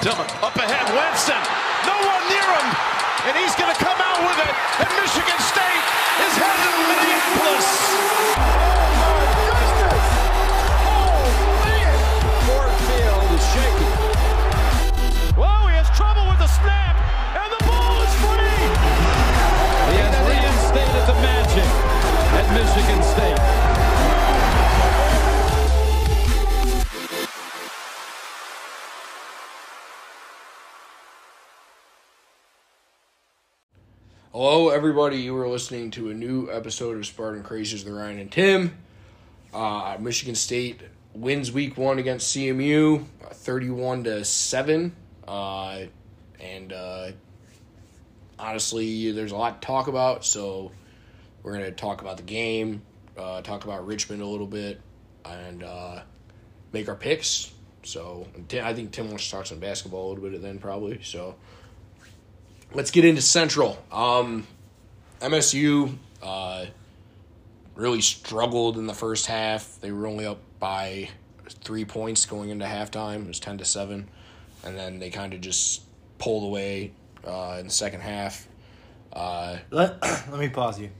Dillon up ahead, Winston. No one near him, and he's going to come everybody. You are listening to a new episode of Spartan Crazies with Ryan and Tim. Uh, Michigan State wins week one against CMU, 31 to 7. Uh, and uh, honestly, there's a lot to talk about, so we're going to talk about the game, uh, talk about Richmond a little bit, and uh, make our picks. So Tim, I think Tim wants to talk some basketball a little bit then, probably. So let's get into Central. Um, MSU uh, really struggled in the first half. They were only up by three points going into halftime. It was ten to seven, and then they kind of just pulled away uh, in the second half. Uh, Let, let me pause you.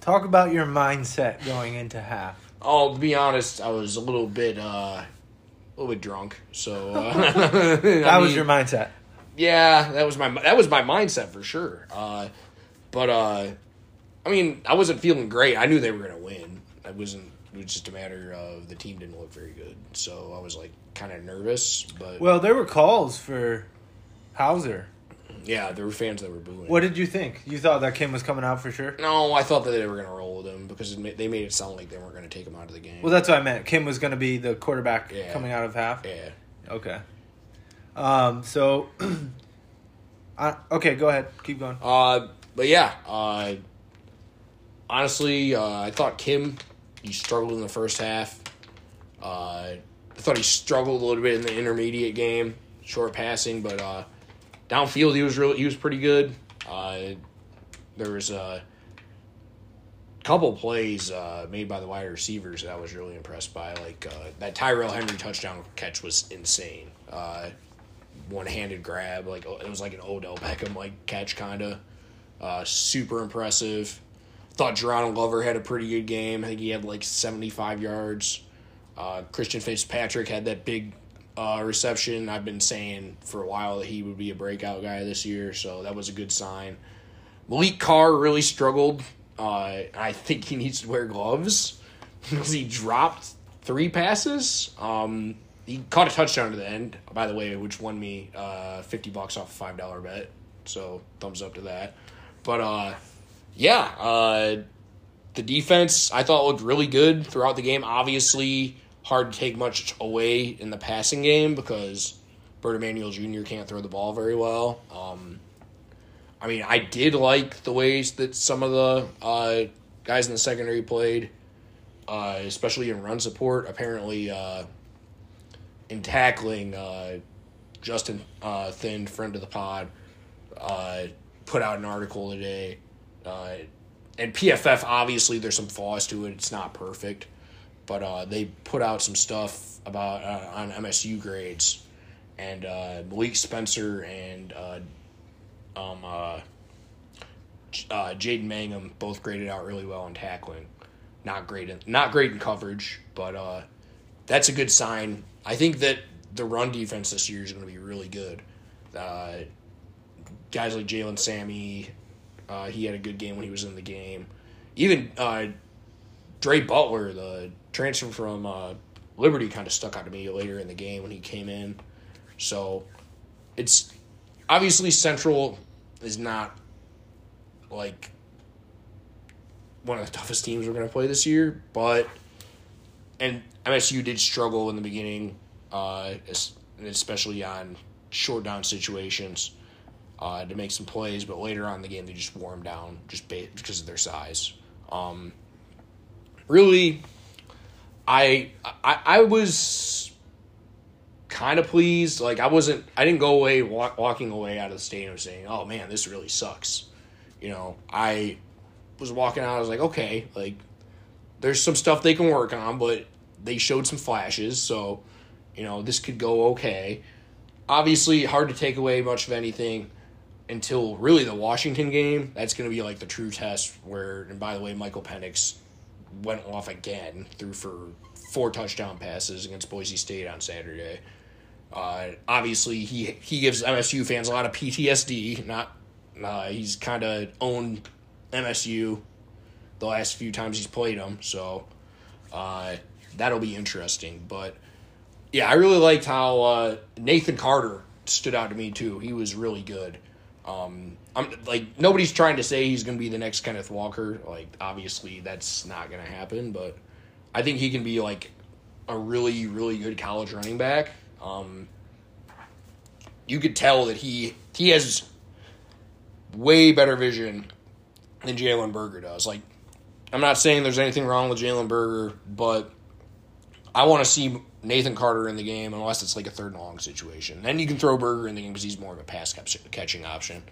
Talk about your mindset going into half. oh, to be honest, I was a little bit, uh, a little bit drunk. So uh, That was your mindset. Yeah, that was my that was my mindset for sure. Uh, but uh, I mean, I wasn't feeling great. I knew they were gonna win. I wasn't. It was just a matter of the team didn't look very good, so I was like kind of nervous. But Well, there were calls for Houser. yeah, there were fans that were booing. What did you think? You thought that Kim was coming out for sure? No, I thought that they were gonna roll with him because it ma- they made it sound like they weren't gonna take him out of the game. Well, that's what I meant. Kim was going to be the quarterback Yeah. coming out of half. yeah. Okay. Um. So. I, okay, go ahead. Keep going. Uh, but yeah, uh, honestly, uh, I thought Kim he struggled in the first half. Uh, I thought he struggled a little bit in the intermediate game, short passing, but uh, downfield he was really he was pretty good. Uh, there was a couple plays uh, made by the wide receivers that I was really impressed by. Like uh, that Tyrell Henry touchdown catch was insane. Uh, one handed grab, like it was like an Odell Beckham like catch, kind of. Uh, super impressive. Thought Geronimo Glover had a pretty good game. I think he had like seventy five yards. Uh, Christian Fitzpatrick had that big uh, reception. I've been saying for a while that he would be a breakout guy this year, so that was a good sign. Maliq Carr really struggled. Uh, I think he needs to wear gloves because he dropped three passes. Um, he caught a touchdown to the end, by the way, which won me uh, fifty bucks off a five dollar bet. So thumbs up to that. But uh, yeah, uh, the defense I thought looked really good throughout the game. Obviously, hard to take much away in the passing game because Bert Emanuel Jr. can't throw the ball very well. Um, I mean, I did like the ways that some of the uh, guys in the secondary played, uh, especially in run support. Apparently, uh, in tackling, uh, Justin uh, Thin, friend of the pod, uh, put out an article today. Uh, and PFF, obviously, there's some flaws to it. It's not perfect, but uh, they put out some stuff about uh, on MSU grades, and uh, Malik Spencer and uh, um, uh, Jaden Mangham both graded out really well in tackling. Not great in not great in coverage, but that's a good sign. I think that the run defense this year is going to be really good. Guys like Jalen Sammy, uh, he had a good game when he was in the game. Even uh, Dre Butler, the transfer from uh, Liberty, kind of stuck out to me later in the game when he came in. So it's obviously Central is not like one of the toughest teams we're going to play this year, but and MSU did struggle in the beginning, uh, especially on short down situations uh, to make some plays, but later on in the game they just wore them down just ba- because of their size. Um, really, I, I I was kind of pleased. Like I wasn't, I didn't go away walk, walking away out of the stadium saying, "Oh man, this really sucks." You know, I was walking out. I was like, okay, like there's some stuff they can work on, but they showed some flashes, so you know this could go okay. obviously, hard to take away much of anything until really the Washington game. That's going to be like the true test. Where, and by the way, Michael Penix went off again, threw for four touchdown passes against Boise State on Saturday. Uh, obviously, he he gives MSU fans a lot of PTSD. Not uh, he's kind of owned MSU the last few times he's played them, so uh, that'll be interesting. But yeah, I really liked how uh, Nathan Carter stood out to me too. He was really good. Um, I'm like nobody's trying to say he's going to be the next Kenneth Walker. Like obviously that's not going to happen, but I think he can be like a really really good college running back. Um, you could tell that he he has way better vision than Jalen Berger does. Like I'm not saying there's anything wrong with Jalen Berger, but I want to see Nathan Carter in the game unless it's like a third and long situation. Then you can throw Berger in the game because he's more of a pass catching option.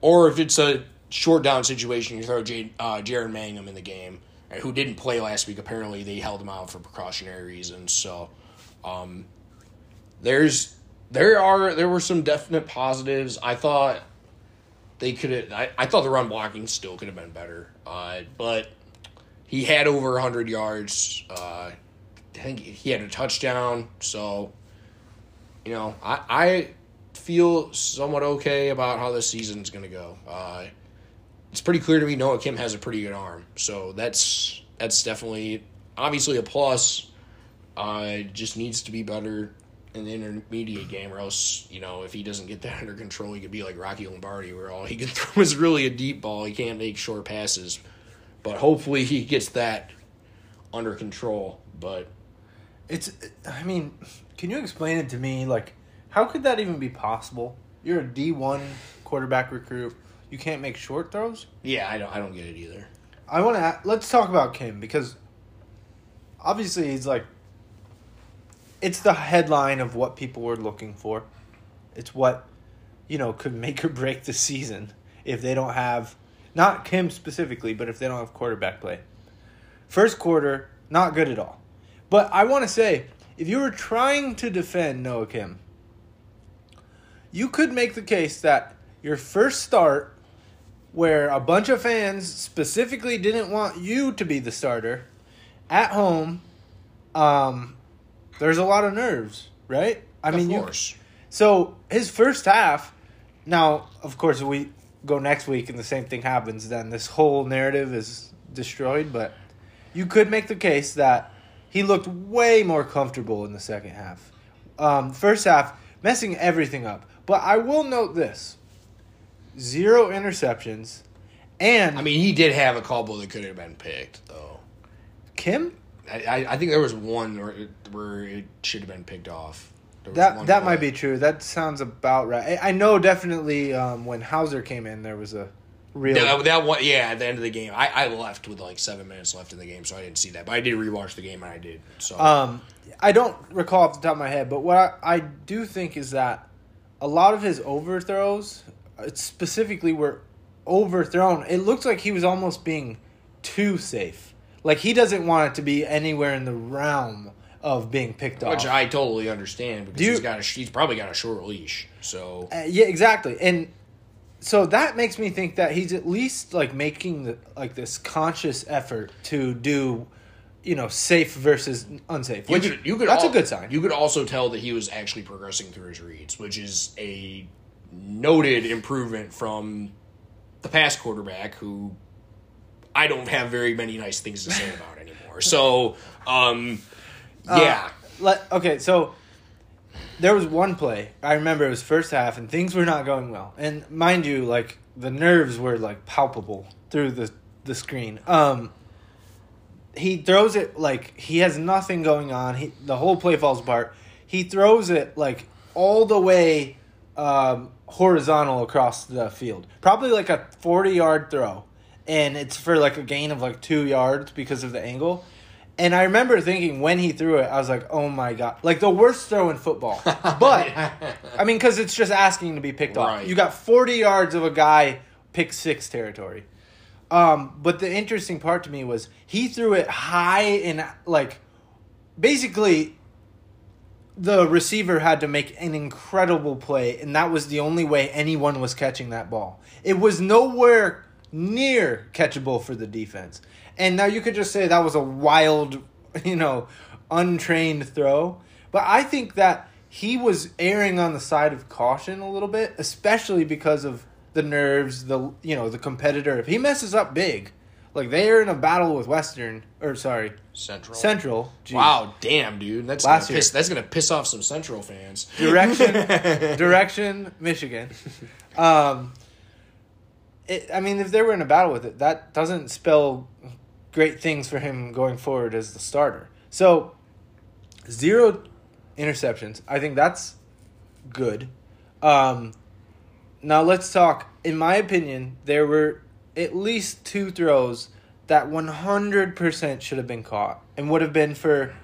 Or if it's a short down situation, you throw J- uh, Jaren Mangham in the game, who didn't play last week. Apparently, they held him out for precautionary reasons. So, um, there's there are there were some definite positives. I thought they could. I, I thought the run blocking still could have been better, uh, but he had over hundred yards. Uh, I think he had a touchdown. So, you know, I I feel somewhat okay about how this season's going to go. Uh, it's pretty clear to me Noah Kim has a pretty good arm, so that's that's definitely obviously a plus. Uh, just needs to be better in the intermediate game, or else you know if he doesn't get that under control, he could be like Rocky Lombardi, where all he can throw is really a deep ball. He can't make short passes, but hopefully he gets that under control. But It's. I mean, can you explain it to me? Like, how could that even be possible? You're a D one quarterback recruit. You can't make short throws. yeah, I don't I don't get it either. I want to. Let's talk about Kim because obviously he's like. It's the headline of what people were looking for. It's what, you know, could make or break the season if they don't have, not Kim specifically, but if they don't have quarterback play. First quarter, not good at all. But I want to say, if you were trying to defend Noah Kim, you could make the case that your first start, where a bunch of fans specifically didn't want you to be the starter, at home, um, there's a lot of nerves, right? I Of mean, you, course. so his first half. Now, of course, we go next week and the same thing happens, then this whole narrative is destroyed. But you could make the case that he looked way more comfortable in the second half. Um, first half, messing everything up. But I will note this: zero interceptions, and I mean, he did have a couple that could have been picked, though. Kim. I, I, think there was one where it, where it should have been picked off. That that might be true. That sounds about right. I, I know definitely um, when Houser came in, there was a real. That, that one, yeah, at the end of the game, I, I left with like seven minutes left in the game, so I didn't see that. But I did rewatch the game, and I did. So Um, I don't recall off the top of my head, but what I, I do think is that a lot of his overthrows, uh, specifically, were overthrown. It looks like he was almost being too safe. Like he doesn't want it to be anywhere in the realm of being picked which off. Which I totally understand because you- he's got a, he's probably got a short leash. So Uh, yeah, exactly. And so that makes me think that he's at least like making the, like this conscious effort to do, you know, safe versus unsafe. you Which could, you could that's al- a good sign. You could also tell that he was actually progressing through his reads, which is a noted improvement from the past quarterback who I don't have very many nice things to say about anymore. So, um, yeah. Uh, let okay, so there was one play I remember it was first half and things were not going well, and mind you, like the nerves were like palpable through the the screen. Um, he throws it like he has nothing going on. He the whole play falls apart. He throws it like all the way um, horizontal across the field, probably like a forty yard throw, and it's for like a gain of like two yards because of the angle. And I remember thinking when he threw it, I was like, "Oh my god!" Like the worst throw in football. But I mean, because it's just asking to be picked off. You got forty yards of a guy pick six territory. Um, but the interesting part to me was he threw it high and like basically the receiver had to make an incredible play, and that was the only way anyone was catching that ball. It was nowhere near catchable for the defense. And now you could just say that was a wild, you know, untrained throw. But I think that he was erring on the side of caution a little bit, especially because of the nerves, the you know, the competitor. If he messes up big, like they're in a battle with Western or sorry, Central. Central. Jeez. Wow, damn, dude. That's Last gonna year. piss, that's gonna piss off some Central fans. direction direction michigan um it, i mean if they were in a battle with it that doesn't spell great things for him going forward as the starter so zero interceptions i think that's good um now let's talk in my opinion there were at least two throws that 100% should have been caught and would have been for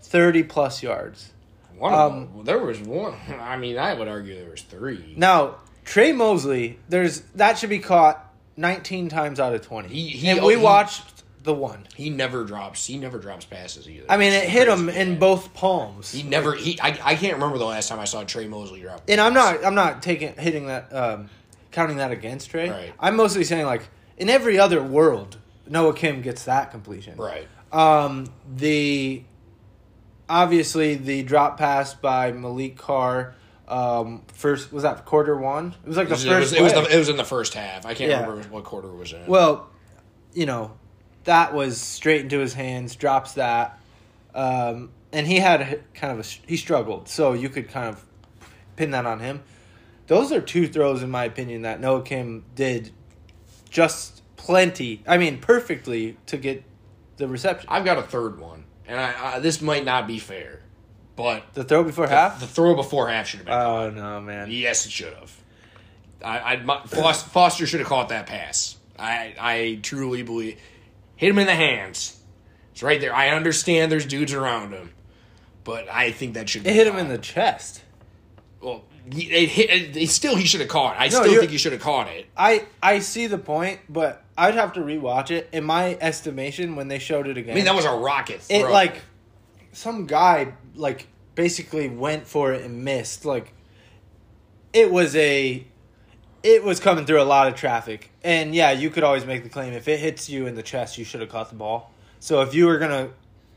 30 plus yards One of Um, them, there was one. I mean, I would argue there was three. Now, Tre Mosley, there's that should be caught 19 times out of 20. He- he- and we he- watched the one. He never drops. He never drops passes either. I mean, it hit him Crazy, in both palms. He never. He. I, I. can't remember the last time I saw Tre Mosley drop. and I'm not I'm not taking hitting that um counting that against Tre. Right. I'm mostly saying like in every other world, Noah Kim gets that completion. Right. Um the obviously the drop pass by Maliq Carr um first was that quarter 1? It was like It the was, first it, was, it, was the, it was in the first half. I can't Yeah. remember what quarter it was in. Well, you know, that was straight into his hands, drops that. Um, and he had a, kind of a, he struggled. So you could kind of pin that on him. Those are two throws, in my opinion, that Noah Kim did just plenty. I mean, perfectly to get the reception. I've got a third one, and I, I this might not be fair, but The throw before the, half? the throw before half should have been. Oh, no, man. Yes, it should have. I, I Foster, Foster should have caught that pass. I I truly believe hit him in the hands. It's right there. I understand there's dudes around him, but I think that should. It hit him in the chest. well. It hit. It, still, he should have caught. it. I No, still think he should have caught it. I, I see the point, but I'd have to rewatch it. In my estimation, when they showed it again, I mean, that was a rocket throw. it like some guy like basically went for it and missed like it was a it was coming through a lot of traffic and yeah you could always make the claim if it hits you in the chest you should have caught the ball so if you were gonna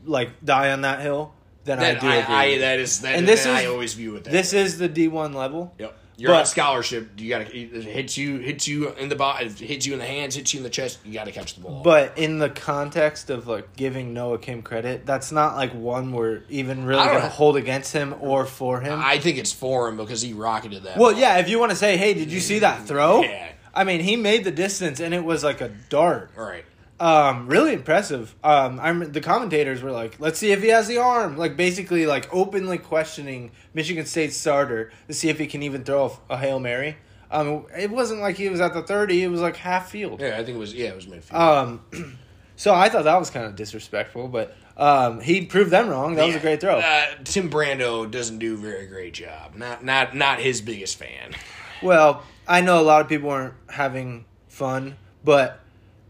like die on that hill then that, i do I, agree I, that is that. And this I is- always view it that. this way. is the d1 level Yep. You're on scholarship. You got to it hits you hits you in the body, hits you in the hands, hits you in the chest. You got to catch the ball. but in the context of like giving Noah Kim credit, that's not like one we're even really gonna hold against him or for him. I think it's for him because he rocketed that. Well, ball. yeah, if you want to say, hey, did you see that throw? Yeah. I mean, he made the distance and it was like a dart. All right. Um, really impressive. Um, I'm the commentators were like, let's see if he has the arm. Like basically, like openly questioning Michigan State starter to see if he can even throw a, a hail mary. Um, it wasn't like he was at the thirty; it was like half field. Yeah, I think it was. Yeah, it was midfield. Um, so I thought that was kind of disrespectful, but um, he proved them wrong. That was a great throw. Uh, Tim Brando doesn't do a very great job. Not not not his biggest fan. Well, I know a lot of people weren't having fun, but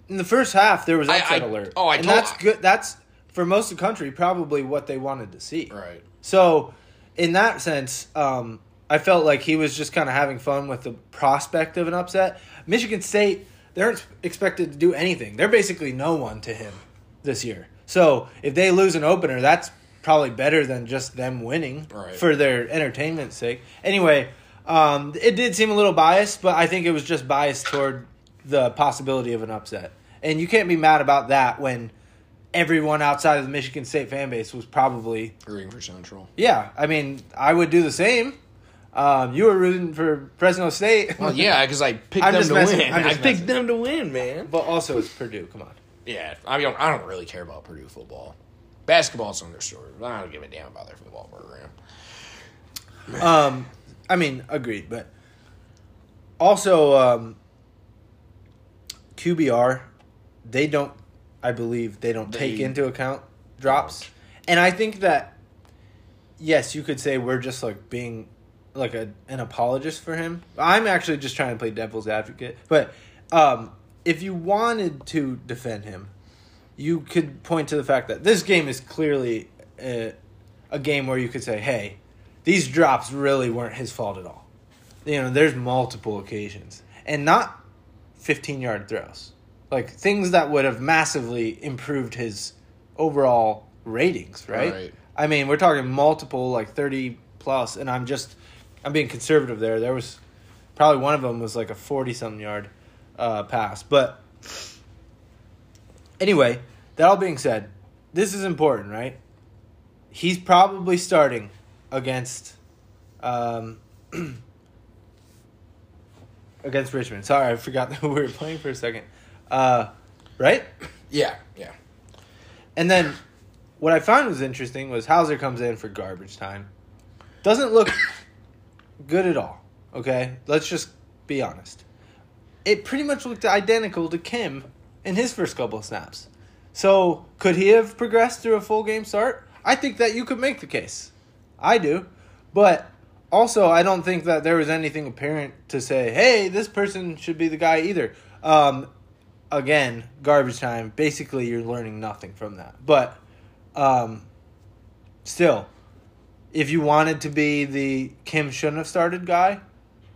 in the first half there was I- upset I- alert. oh, I and told- that's good. That's for most of the country probably what they wanted to see. Right. So, in that sense, um, I felt like he was just kind of having fun with the prospect of an upset. Michigan State, they aren't expected to do anything. They're basically no one to him this year. So, if they lose an opener, that's probably better than just them winning Right. for their entertainment's sake. Anyway, um, it did seem a little biased, but I think it was just biased toward the possibility of an upset. And you can't be mad about that when everyone outside of the Michigan State fan base was probably Rooting for Central. yeah, I mean, I would do the same. Um, you were rooting for Fresno State. Well, yeah, because I picked I'm them to messing- win. I picked them to win, man. but also it's Purdue. Come on. Yeah, I mean, I don't really care about Purdue football. Basketball's story. I don't give a damn about their football program. Um, I mean, agreed, but also um, QBR, they don't. I believe they don't take into account drops, and I think that yes, you could say we're just like being like a an apologist for him. I'm actually just trying to play devil's advocate, but um, if you wanted to defend him, you could point to the fact that this game is clearly a, a game where you could say, "Hey, these drops really weren't his fault at all." You know, there's multiple occasions, and not 15 yard throws, like things that would have massively improved his overall ratings. Right? Right. I mean, we're talking multiple like 30 plus, and I'm just, I'm being conservative there. There was probably one of them was like a 40 something yard uh, pass, but anyway, that all being said, this is important, right? He's probably starting against um, against Richmond. Sorry, I forgot who we were playing for a second. Uh, right? Yeah, yeah. And then what I found was interesting was Houser comes in for garbage time. Doesn't look good at all. Okay? Let's just be honest. It pretty much looked identical to Kim in his first couple of snaps. So, could he have progressed through a full game start? I think that you could make the case. I do. But also, I don't think that there was anything apparent to say, hey, this person should be the guy either. Um, again, garbage time. Basically, you're learning nothing from that. But um, still, if you wanted to be the Kim shouldn't have started guy,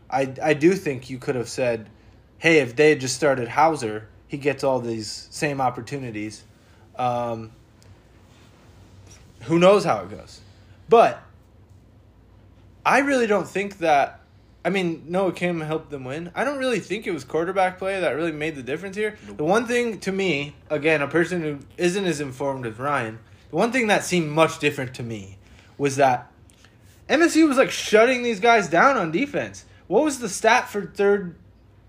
I I do think you could have said, hey, if they had just started Houser, he gets all these same opportunities. Um, who knows how it goes? But I really don't think that. I mean, Noah Kim helped them win. I don't really think it was quarterback play that really made the difference here. The one thing to me, again, a person who isn't as informed as Ryan, the one thing that seemed much different to me was that MSU was like shutting these guys down on defense. What was the stat for third?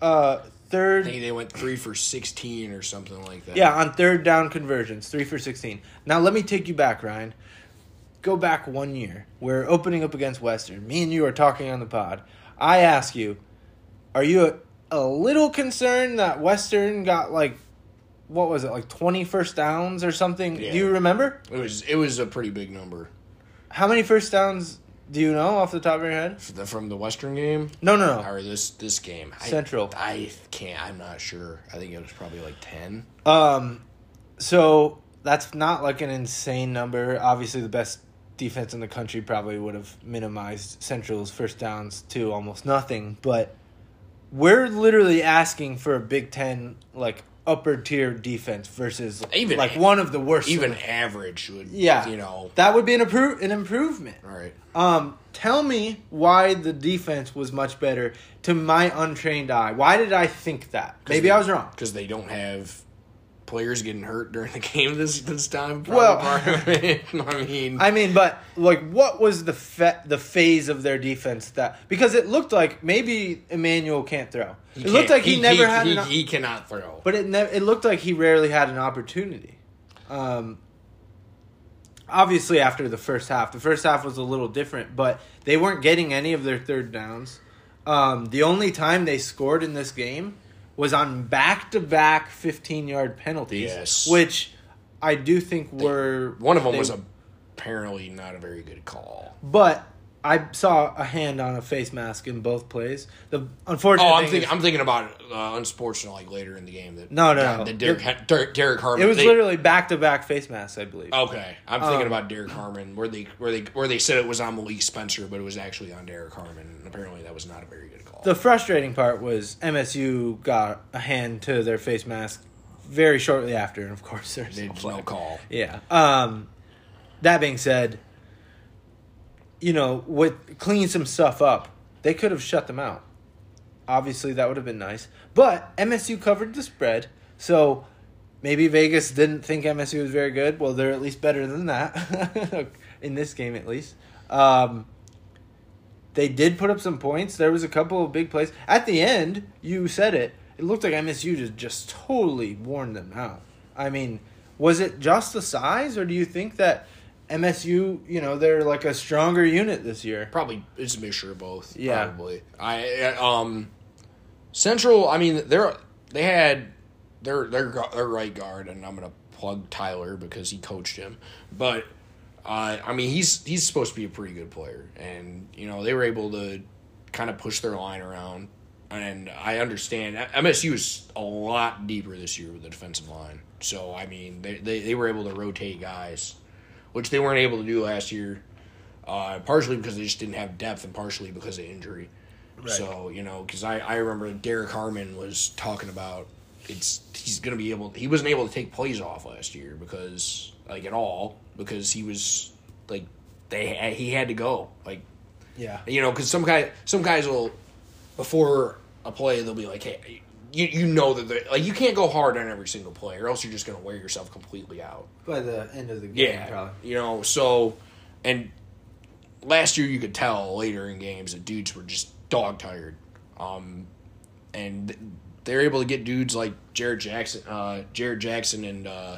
Uh, I think they went three for sixteen or something like that. Yeah, on third down conversions, three for sixteen. Now let me take you back, Ryan. Go back one year. We're opening up against Western. Me and you are talking on the pod. I ask you, are you a, a little concerned that Western got like, what was it, like 20 first downs or something? Yeah. Do you remember? it was it was a pretty big number How many first downs do you know off the top of your head? The, from the Western game No, no, no. or this this game. I- Central. I, can't. I'm not sure. I think it was probably like ten. Um, so that's not like an insane number. Obviously, the best defense in the country probably would have minimized Central's first downs to almost nothing. But we're literally asking for a Big Ten like upper tier defense versus Even- like one of the worst. Even the- average would. yeah, You know. that would be an appro- an improvement. All right. Um, tell me why the defense was much better to my untrained eye. Why did I think that? Maybe I was wrong. because they don't have players getting hurt during the game this this time. Well- part of it. I mean, I mean, but like, what was the fa- the phase of their defense that because it looked like maybe Emanuel can't throw. he It looked can't- like he, never had, He, an, he cannot throw. but it ne- it looked like he rarely had an opportunity. Um, obviously, after the first half, the first half was a little different, but they weren't getting any of their third downs. Um, the only time they scored in this game was on back to back fifteen yard penalties, Yes. which I do think were One of them they- was apparently not a very good call. But I saw a hand on a face mask in both plays. The unfortunate Oh, I'm thinking. is- I'm thinking about uh, unsportsmanlike like later in the game. That No, no, no. That Derek, Derek, Derek Harmon. it was they- literally back to back face masks, I believe. Okay, I'm thinking Um, about Derek Harmon, where they where they where they said it was on Malik Spencer, but it was actually on Derek Harmon, and apparently that was not a very good call. The frustrating part was MSU got a hand to their face mask very shortly after, and of course there's no, no call. Yeah. Um, that being said, you know, with clean some stuff up, they could have shut them out. Obviously, that would have been nice. But MSU covered the spread, so maybe Vegas didn't think MSU was very good. Well, they're at least better than that in this game, at least. Um, they did put up some points. There was a couple of big plays at the end. You said it. It looked like MSU just just totally worn them out. I mean, was it just the size, or do you think that MSU, you know, they're like a stronger unit this year? Probably it's a mixture of both. Yeah. probably. I um, Central. I mean, they're they had their their their right guard, and I'm gonna plug Tyler because he coached him, but. Uh, I mean, he's he's supposed to be a pretty good player, and you know they were able to kind of push their line around. And I understand MSU is a lot deeper this year with the defensive line. So I mean, they they, they were able to rotate guys, which they weren't able to do last year. uh, partially because they just didn't have depth, and partially because of injury. So you know, because I I remember Derek Harmon was talking about it's he's gonna be able he wasn't able to take plays off last year because like at all because he was like they he had to go like Yeah. you know because some guy some guys will before a play they'll be like hey you you know that like you can't go hard on every single play or else you're just gonna wear yourself completely out By the end of the game, yeah probably. you know so and last year you could tell later in games that dudes were just dog tired um and they're able to get dudes like Jared Jackson uh Jared Jackson and uh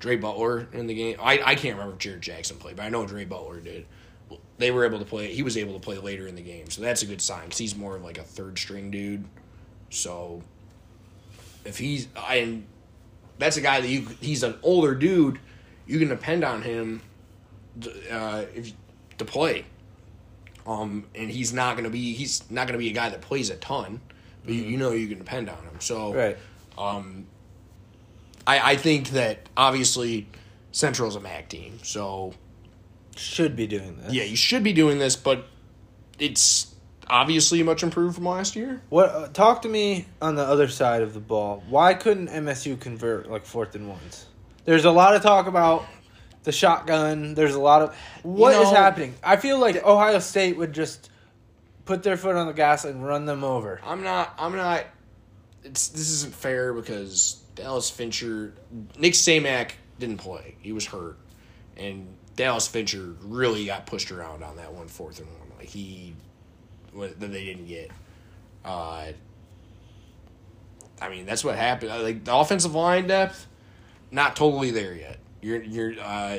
Dre Butler in the game. I, I can't remember if Jared Jackson played, but I know Dre Butler did. They were able to play. He was able to play later in the game, so that's a good sign because he's more of like a third string dude. So if he's I and that's a guy that you he's an older dude, you can depend on him uh, if to play. Um, and he's not gonna be he's not gonna be a guy that plays a ton, but you, you know you can depend on him. So Right. I, I think that obviously Central's a MAC team, so Should be doing this. yeah, you should be doing this, but it's obviously much improved from last year. What? Uh, talk to me on the other side of the ball. Why couldn't MSU convert like fourth and ones? There's a lot of talk about the shotgun. There's a lot of what is know, happening. I feel like Ohio State would just put their foot on the gas and run them over. I'm not. I'm not. It's this isn't fair because Dallas Fincher, Nick Samac didn't play. He was hurt, and Dallas Fincher really got pushed around on that one fourth and one. Like he, what- that they didn't get. Uh, I mean, that's what happened. Uh, Like the offensive line depth, not totally there yet. You're you're uh,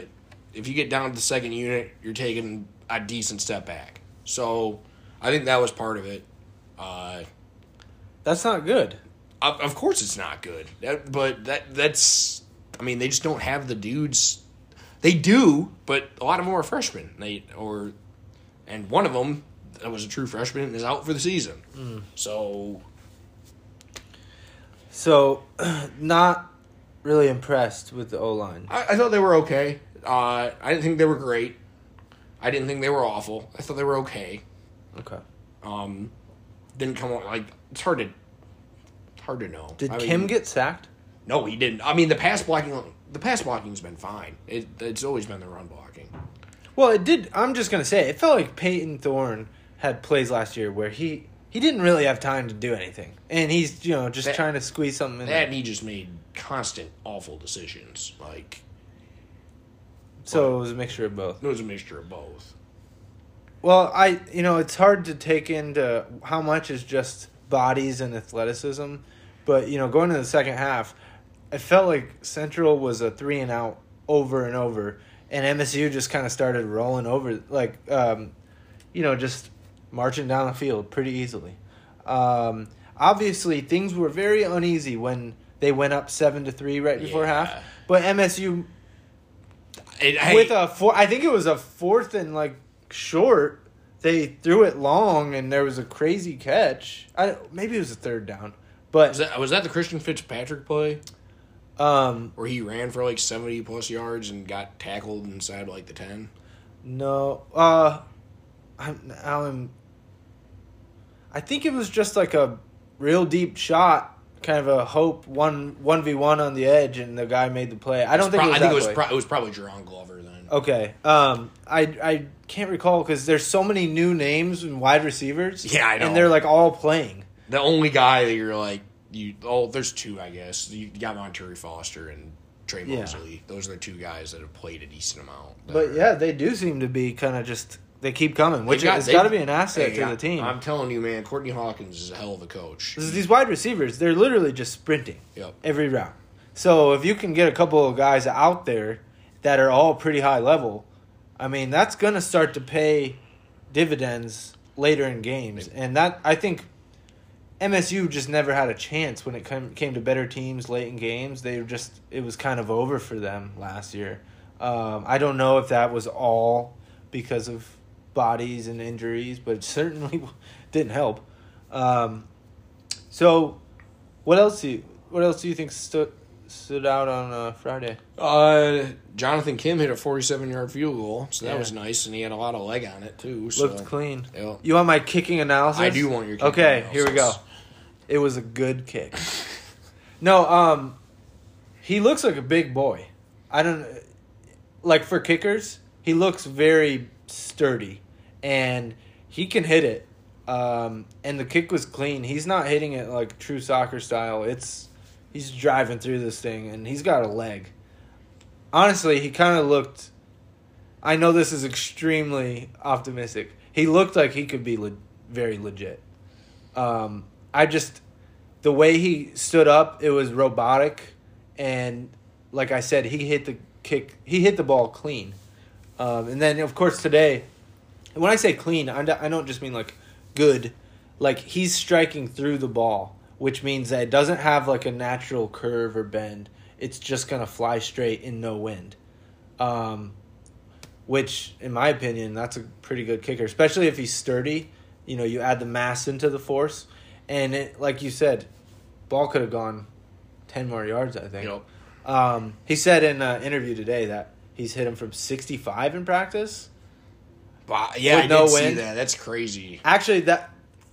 if you get down to the second unit, you're taking a decent step back. So I think that was part of it. Uh, That's not good. of, of course, it's not good. That, but that that's. I mean, they just don't have the dudes. They do, but a lot of them are freshmen. They or, and one of them that was a true freshman and is out for the season. So So, not really impressed with the O line. I, I thought they were okay. Uh, I didn't think they were great. I didn't think they were awful. I thought they were okay. Okay. Um, didn't come on like it's hard to hard to know. Did I Kim mean, get sacked? No, he didn't. I mean, the pass blocking, the pass blocking's been fine. It, it's always been the run blocking. Well, it did. I'm just gonna say it felt like Payton Thorne had plays last year where he he didn't really have time to do anything, and he's you know just That- trying to squeeze something in. That There. and he just made constant awful decisions. Like So it was a mixture of both. it was a mixture of both. Well, I you know it's hard to take into how much is just bodies and athleticism, but you know going into the second half, it felt like Central was a three and out over and over, and MSU just kind of started rolling over like, um, you know, just marching down the field pretty easily. Um, obviously, things were very uneasy when they went up seven to three right before Yeah. half, but MSU It, hey, with a four. I think it was a fourth and like short. They threw it long, and there was a crazy catch. I maybe it was a third down, was but that was that the Christian Fitzpatrick play um, where he ran for like seventy plus yards and got tackled inside like the ten? no. Uh, I'm I'm. I think it was just like a real deep shot, kind of a hope one one v one on the edge, and the guy made the play. I don't think Pro- it was I think it was pro- it was probably Jaron Glover then. Okay. Um, I I can't recall because there's so many new names and wide receivers. Yeah, I know. And they're like all playing. The only guy that you're like you oh there's two I guess you got Montorie Foster and Tre Yeah. Mosley. Those are the two guys that have played a decent amount. But are- yeah, they do seem to be kind of just they keep coming, which got- has got to be an asset to the team. I'm telling you, man, Courtney Hawkins is a hell of a coach. These wide receivers, they're literally just sprinting Yep. every round. So if you can get a couple of guys out there that are all pretty high level, I mean that's going to start to pay dividends later in games, and that I think MSU just never had a chance when it came came to better teams late in games. They were just it was kind of over for them last year. Um, I don't know if that was all because of bodies and injuries, but it certainly didn't help. Um, so, what else do you what else do you think stood stood out on uh, Friday? Uh, Jonathan Kim hit a 47 yard field goal, so that Yeah. was nice, and he had a lot of leg on it too. So. Looked clean. Yeah. You want my kicking analysis? I do want your kicking Okay, here we go. It was a good kick. no, um, he looks like a big boy. I don't like for kickers. He looks very sturdy, and he can hit it. Um, and the kick was clean. He's not hitting it like true soccer style. It's he's driving through this thing, and he's got a leg. Honestly, he kind of looked. I know this is extremely optimistic. He looked like he could be le- very legit. Um, I just the way he stood up, it was robotic, and like I said, he hit the kick. He hit the ball clean, um, and then of course today, when I say clean, I don't- I don't just mean like good, like he's striking through the ball, which means that it doesn't have like a natural curve or bend. It's just gonna fly straight in no wind. Um, which, in my opinion, that's a pretty good kicker, especially if he's sturdy. You know, you add the mass into the force, and it, like you said, ball could have gone ten more yards. I think. Yep. Um, he said in an interview today that he's hit him from sixty-five in practice. Wow, yeah, With I no did see that. That's crazy. Actually, that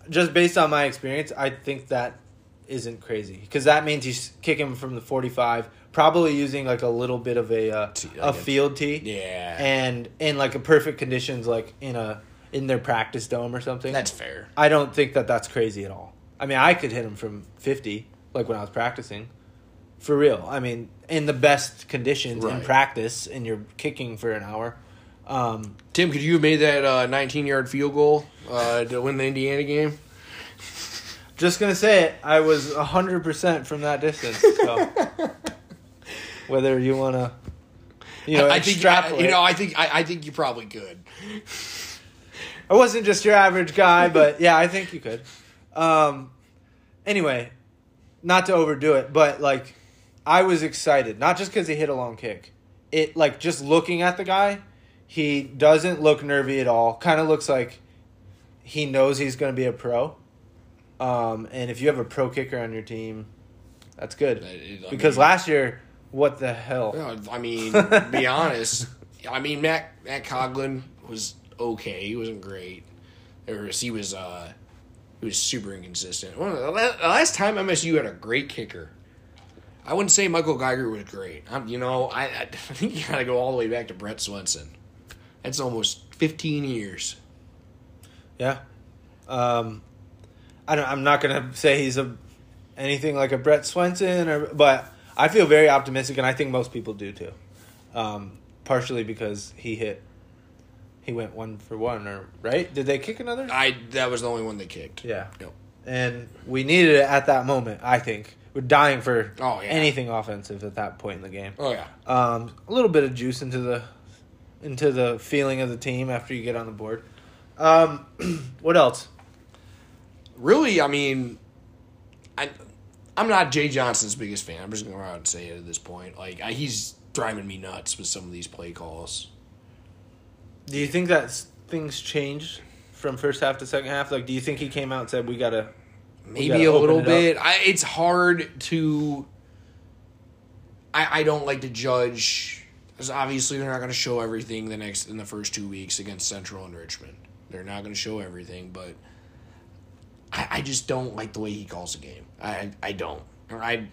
just based on my experience, I think that isn't crazy because that means he's kicking from the forty-five, probably using like a little bit of a uh, Tee, a like a- field tee. Yeah, and in like a perfect conditions like in a in their practice dome or something that's fair. i don't think that that's crazy at all i mean i could hit him from 50 like when i was practicing for real i mean in the best conditions in Right. practice and you're kicking for an hour um, Tim, could you have made that uh, 19 yard field goal uh, to win the Indiana game? just gonna say it i was 100% from that distance so whether you want to you know I think extrapolate. you know. I think I, I think you probably could. I wasn't just your average guy, but yeah, I think you could. Um, anyway, not to overdo it, but like, I was excited, not just because he hit a long kick. It like just looking at the guy, he doesn't look nervy at all. Kind of looks like he knows he's going to be a pro. Um, and if you have a pro kicker on your team, that's good. I Because mean- last year, what the hell? I mean, be honest. I mean, Matt Matt Coghlin was okay. He wasn't great. There was, he was uh, he was super inconsistent. One of the la- the last time MSU had a great kicker, I wouldn't say Michael Geiger was great. I'm, you know, I, I think you got to go all the way back to Brett Swenson. That's almost 15 years. Yeah. Um, I don't. I'm not gonna say he's a anything like a Brett Swenson, or but I feel very optimistic, and I think most people do too. Um, partially because he hit, he went one for one, or right? Did they kick another? I that was the only one they kicked. Yeah. Yep. And we needed it at that moment. I think we're dying for Oh, yeah. anything offensive at that point in the game. Oh yeah. Um, a little bit of juice into the into the feeling of the team after you get on the board. Um, what else? really, I mean, I, I'm not Jay Johnson's biggest fan. I'm just gonna go out and say it at this point. Like I, he's driving me nuts with some of these play calls. Do you think that things changed from first half to second half? Like, do you think he came out and said we gotta? Maybe gotta a little it bit. I, it's hard to. I, I don't like to judge, because obviously they're not going to show everything the next in the first two weeks against Central and Richmond. They're not going to show everything, but I, I just don't like the way he calls the game. I I don't. I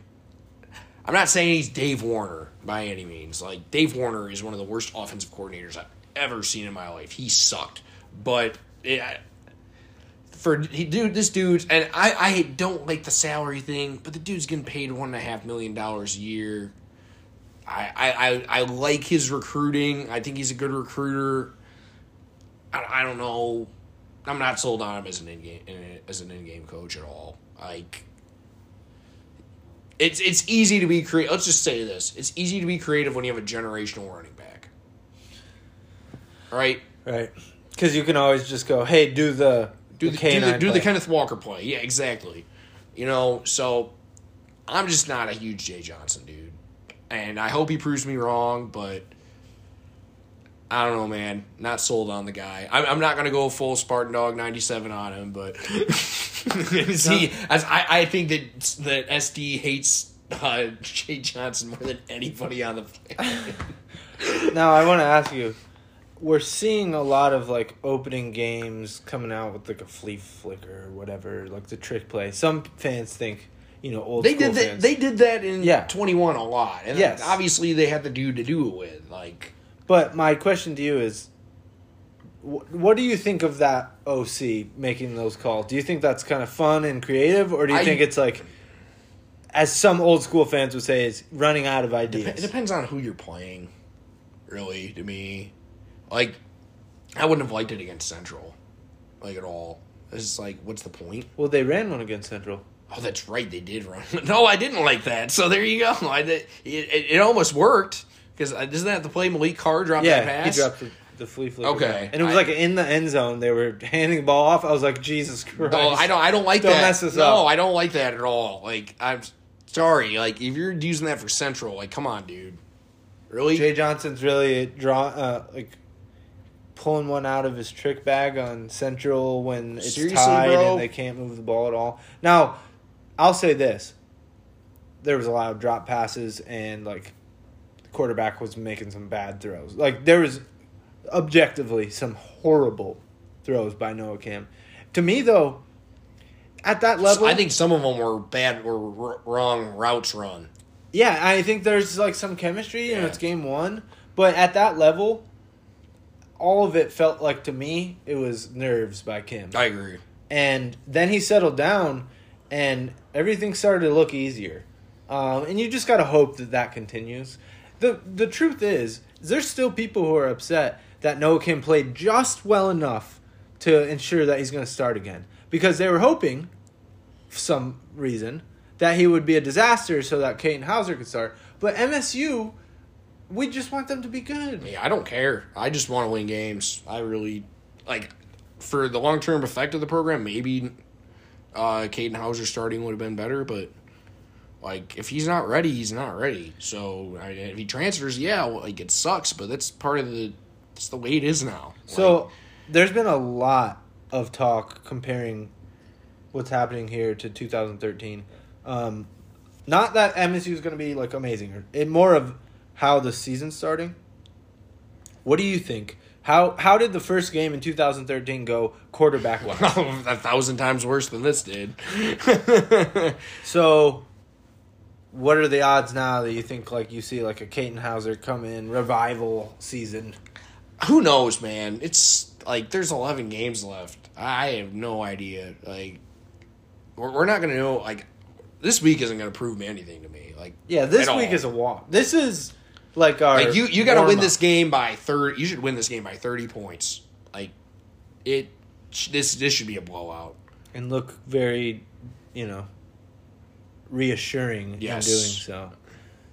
I'm not saying he's Dave Warner by any means. Like Dave Warner is one of the worst offensive coordinators I've ever seen in my life. He sucked, but it, for he dude, this dude's and I I don't like the salary thing, but the dude's getting paid one and a half million dollars a year. I, I, I, I like his recruiting. I think he's a good recruiter. I, I don't know. I'm not sold on him as an in game as an in game coach at all. Like it's it's easy to be creative. Let's just say this: it's easy to be creative when you have a generational running back. Right? Right. Because you can always just go, hey, do the do the the, do the, do the. Kenneth Walker play. Yeah, exactly. You know, so I'm just not a huge Jay Johnson dude, and I hope he proves me wrong, but I don't know, man. Not sold on the guy. I'm, I'm not gonna go full Spartan Dog 97 on him, but see, as I, I think that that SD hates uh, Jay Johnson more than anybody on the planet. Now I want to ask you. We're seeing a lot of like opening games coming out with like a flea flicker or whatever, like the trick play. Some fans think, you know, old They school did that. fans. They did that in Yeah. 21 a lot, and Yes. obviously they had the dude to do it with. Like, But my question to you is, wh- what do you think of that OC making those calls? Do you think that's kind of fun and creative, or do you I- think it's like, as some old school fans would say, is running out of ideas. it depends on who you're playing. Really, to me, like, I wouldn't have liked it against Central, like at all. It's like, what's the point? Well, they ran one against Central. Oh, that's right, they did run. no, I didn't like that. So there you go. I did, it, it, it almost worked because doesn't that have to play Maliq Carr drop that Yeah, pass? he dropped the, the flea flicker. Okay. and it was I- like in the end zone. They were handing the ball off. I was like, Jesus Christ! No, I don't. I don't like Don't that. mess this no, up. I don't like that at all. Like, I'm sorry. Like, if you're using that for Central, like, come on, dude. Really? Jay Johnson's really draw uh, like pulling one out of his trick bag on Central when it's Seriously, tied bro? and they can't move the ball at all. Now, I'll say this: there was a lot of drop passes and like the quarterback was making some bad throws. Like there was objectively some horrible throws by Noah Kim. To me, though, at that level, I think some of them were bad, were r- wrong routes run. Yeah, I think there's like some chemistry and Yeah. it's game one. But at that level, all of it felt like to me it was nerves by Kim. I agree. And then he settled down and everything started to look easier. Um, and you just got to hope that that continues. The the truth is, there's still people who are upset that Noah Kim played just well enough to ensure that he's going to start again because they were hoping, for some reason, that he would be a disaster so that Katin Houser could start. But MSU, we just want them to be good. Yeah, I don't care. I just want to win games. I really like for the long term effect of the program. Maybe uh, Katin Houser starting would have been better, but like if he's not ready, he's not ready. So I, if he transfers, yeah, well, like it sucks, but that's part of the. It's the way it is now. So Like, there's been a lot of talk comparing what's happening here to 2013. Um, not that MSU is going to be like amazing, or it more of how the season's starting. What do you think? How how did the first game in 2013 go quarterback wise? a thousand times worse than this did. so, what are the odds now that you think like you see like a Katin Houser come in revival season? Who knows, man? It's like there's 11 games left. I have no idea. Like, we're, we're not gonna know. Like, this week isn't gonna prove anything to me. Like, Yeah, this week all. is a walk. This is like our like you. You got to win this game by 30. You should win this game by 30 points. Like, it. This this should be a blowout. and look very, you know, reassuring Yes. in doing so.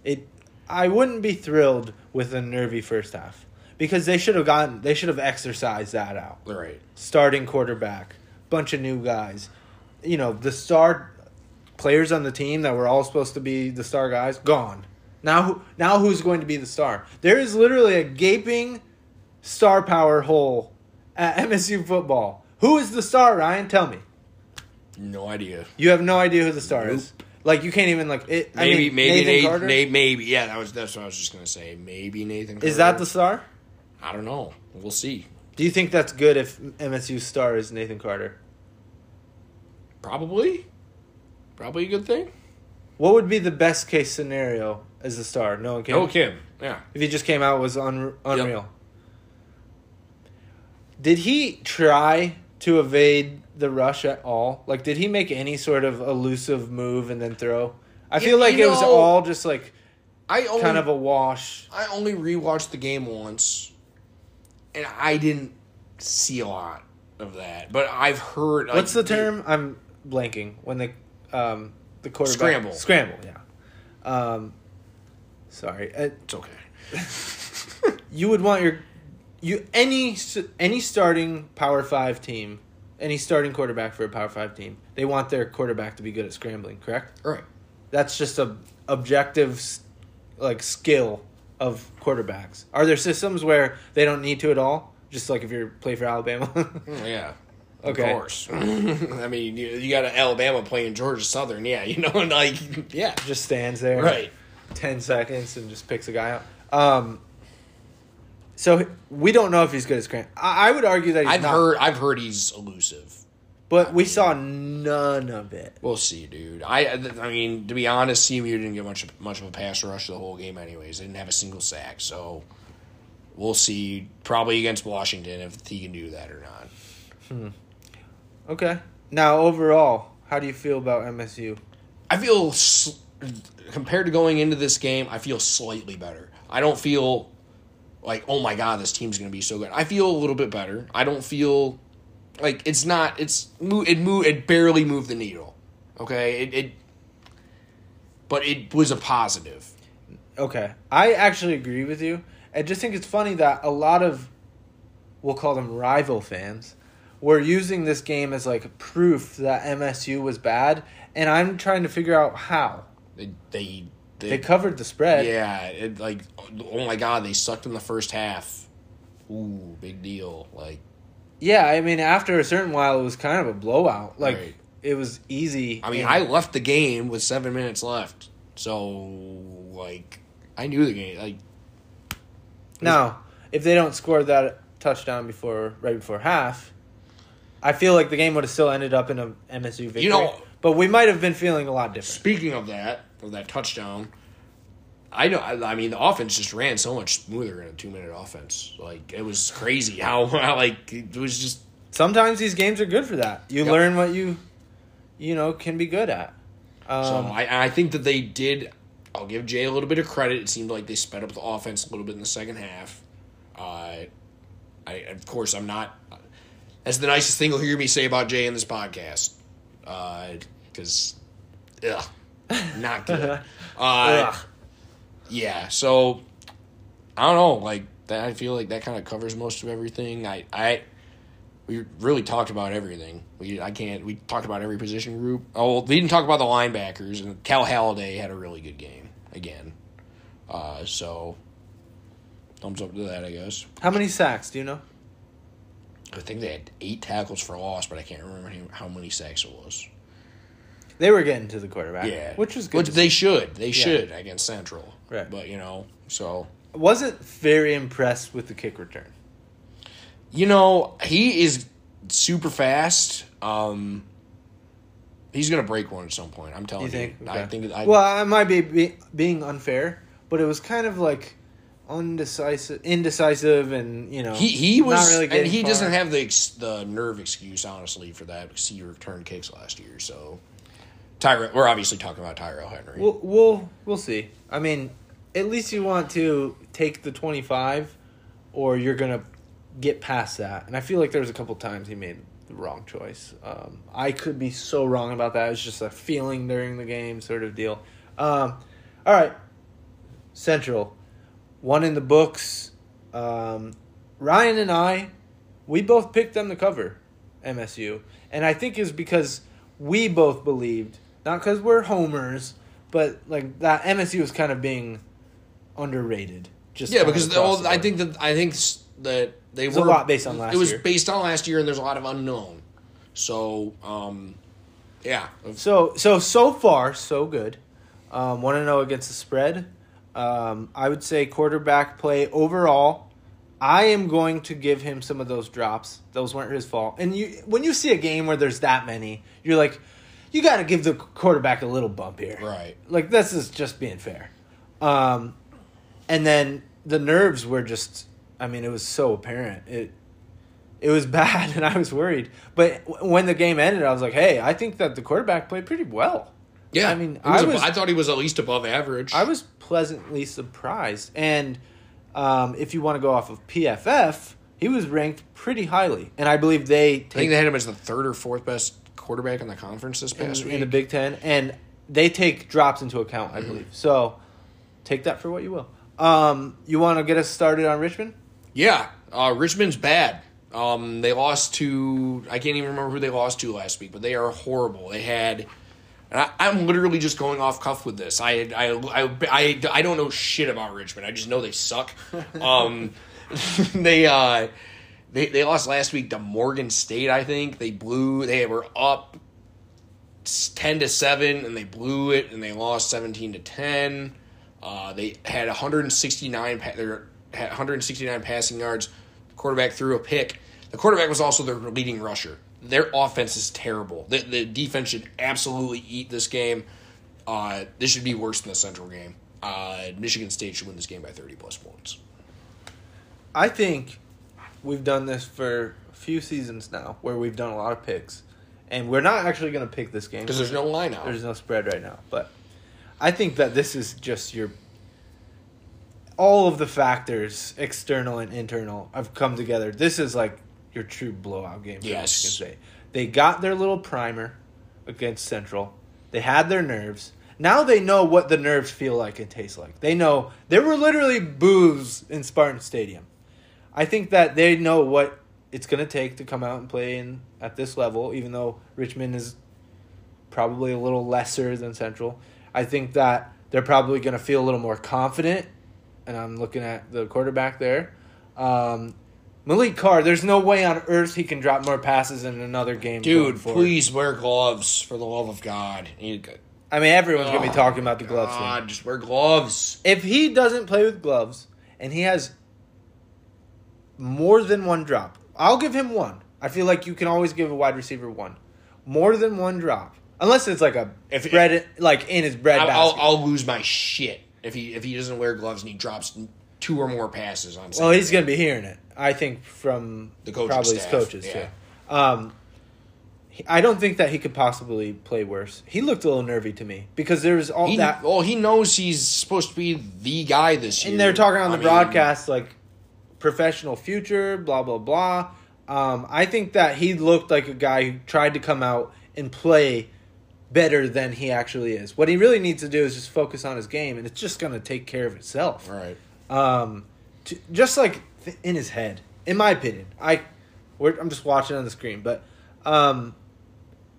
It, I wouldn't be thrilled with a nervy first half because they should have gotten, they should have exercised that out. Right. Starting quarterback, bunch of new guys, you know, the star players on the team that were all supposed to be the star guys gone. Now, who, now who's going to be the star? There is literally a gaping star power hole at MSU football. Who is the star, Ryan? Tell me. No idea. You have no idea who the star is. Like you can't even like it. I Maybe mean, maybe Nathan Nathan Carter. maybe, maybe yeah. That was that's what I was just gonna say. Maybe Nathan. is that the star? I don't know. We'll see. Do you think that's good if MSU's star is Nathan Carter? Probably. Probably a good thing. What would be the best case scenario as the star? No one can. No Kim. Yeah. If he just came out was un- unreal. Did he try to evade the rush at all? Like, did he make any sort of elusive move and then throw? I You- feel like you it was know- all just like I only kind of a wash. I only rewatched the game once, and I didn't see a lot of that. But I've heard. like, What's the they- term? I'm blanking. When the um the quarterback Scramble. Scramble, yeah. Um, sorry. Uh, It's okay. you would want your you any any starting Power Five team, any starting quarterback for a Power Five team, they want their quarterback to be good at scrambling. Correct. Right. That's just a objective like skill of quarterbacks. Are there systems where they don't need to at all? Just like if you play for Alabama. Mm, Yeah. Okay. Of course. I mean, you, you got Alabama playing Georgia Southern. Yeah, you know, and like, yeah. Just stands there. Right. 10 seconds and just picks a guy out. Um, so we don't know if he's good as Grant. I, I would argue that he's I've not, heard I've heard he's elusive. but we saw none of it. We'll see, dude. I I mean, to be honest, CMU didn't get much much of a pass rush the whole game, anyways. They didn't have a single sack, so we'll see. Probably against Washington if he can do that or not. Hmm. Okay. Now, overall, how do you feel about MSU? I feel compared to going into this game, I feel slightly better. I don't feel like oh my god, this team's gonna be so good. I feel a little bit better. I don't feel like it's not. It's it move it barely moved the needle. Okay, it, it but it was a positive. Okay. I actually agree with you. I just think it's funny that a lot of, we'll call them rival fans, were using this game as like proof that MSU was bad, and I'm trying to figure out how. They they they, They covered the spread. yeah. It like oh my god, they sucked in the first half. Ooh, big deal. Like Yeah, I mean, after a certain while, it was kind of a blowout. Like, Right. it was easy. I mean, and- I left the game with seven minutes left, so like I knew the game. Like Now, if they don't score that touchdown before right before half, I feel like the game would have still ended up in a MSU victory. You know- but we might have been feeling a lot different. speaking of that, that touchdown, I know. I, I mean, the offense just ran so much smoother in a two minute offense. Like it was crazy how, how like it was just Sometimes these games are good for that. You Yep. learn what you, you know, can be good at. Um, So I, I think that they did. I'll give Jay a little bit of credit. It seemed like they sped up the offense a little bit in the second half. Uh, I of course I'm not. That's the nicest thing you'll hear me say about Jay in this podcast. Because, ugh, not good. uh, yeah. So I don't know. Like that, I feel like that kind of covers most of everything. I I we really talked about everything. We I can't. We talked about every position group. Oh, we didn't talk about the linebackers. And Cal Haladay had a really good game again. Uh, so thumbs up to that, I guess. How many sacks do you know? I think they had eight tackles for loss, but I can't remember how many sacks it was. They were getting to the quarterback. Yeah, which was good. Which they see. should. They should against Central. Right. But you know, so wasn't very impressed with the kick return. You know, he is super fast. Um, he's gonna break one at some point. I'm telling You you. think? I think. I, well, I might be, be being unfair, but it was kind of like undecisive, indecisive, and you know he he was, really and he far. doesn't have the the nerve excuse, honestly, for that because he returned kicks last year. So, Tyra, we're obviously talking about Tyrell Henry. We'll we'll we'll see. I mean, at least you want to take the twenty five, or you're gonna get past that. And I feel like there was a couple times he made the wrong choice. Um, I could be so wrong about that. It's just a feeling during the game, sort of deal. Um, all right, Central, one in the books. Um, Ryan and I, we both picked them to cover MSU, and I think is because we both believed not because we're homers, but like that MSU was kind of being underrated. Just yeah, because the, well, I think that I think that they It's were a lot based on last It was year. based on last year, and there's a lot of unknown. So, um, yeah, So so so far so good. Um, Want to know against the spread? Um, I would say quarterback play overall. I am going to give him some of those drops. Those weren't his fault. And you, when you see a game where there's that many, you're like, you got to give the quarterback a little bump here. right. Like this is just being fair. Um, and then the nerves were just. I mean, it was so apparent. It it was bad, and I was worried. But w- when the game ended, I was like, "Hey, I think that the quarterback played pretty well." Yeah, I mean, was I ab- was- I thought he was at least above average. I was pleasantly surprised. And um, if you want to go off of PFF, he was ranked pretty highly, and I believe they I think they had him as the third or fourth best quarterback in the conference this in, past week. in the Big Ten, and they take drops into account, Mm-hmm. I believe. So take that for what you will. Um, you want to get us started on Richmond? yeah, uh, Richmond's bad. Um, they lost to I can't even remember who they lost to last week, but they are horrible. They had. And I, I'm literally just going off cuff with this. I, I, I, I, I don't know shit about Richmond. I just know they suck. Um, they uh, They they lost last week to Morgan State. I think they blew. They were up ten to seven, and they blew it, and they lost seventeen to ten. Uh, they had 169. pa- They had 169 passing yards. The quarterback threw a pick. The quarterback was also their leading rusher. Their offense is terrible. The, the defense should absolutely eat this game. Uh, this should be worse than the Central game. Uh, Michigan State should win this game by 30 plus points. I think we've done this for a few seasons now, where we've done a lot of picks, and we're not actually going to pick this game Because there's no line out. There's no spread right now, but I think that this is just your all of the factors, external and internal, have come together. This is like your true blowout game Yes. They got their little primer against Central. They had their nerves. Now they know what the nerves feel like and taste like. They know there were literally boos in Spartan Stadium. I think that they know what it's going to take to come out and play in at this level, even though Richmond is probably a little lesser than Central. I think that they're probably going to feel a little more confident, and I'm looking at the quarterback there. Um, Maliq Carr, there's no way on earth he can drop more passes in another game. Dude, please wear gloves for the love of God. I mean, everyone's going to Oh, be talking about the gloves thing. Just wear gloves. If he doesn't play with gloves and he has more than one drop, I'll give him one. I feel like you can always give a wide receiver one. More than one drop. Unless it's like a If- bread like in his bread I'll, basket. I'll, I'll lose my shit if he if he doesn't wear gloves and he drops two or more passes on. well, he's going to be hearing it. I think from The coaching probably his coaches yeah. too. Um, I don't think that he could possibly play worse. He looked a little nervy to me because there was all He, that well, he knows he's supposed to be the guy this year. And they're talking on I the mean, broadcast like professional future, blah blah blah. Um, I think that he looked like a guy who tried to come out and play better than he actually is. What he really needs to do is just focus on his game, and it's just going to take care of itself. Right. Um, to, just like th- in his head, in my opinion. I, we're, I'm just watching on the screen, but um,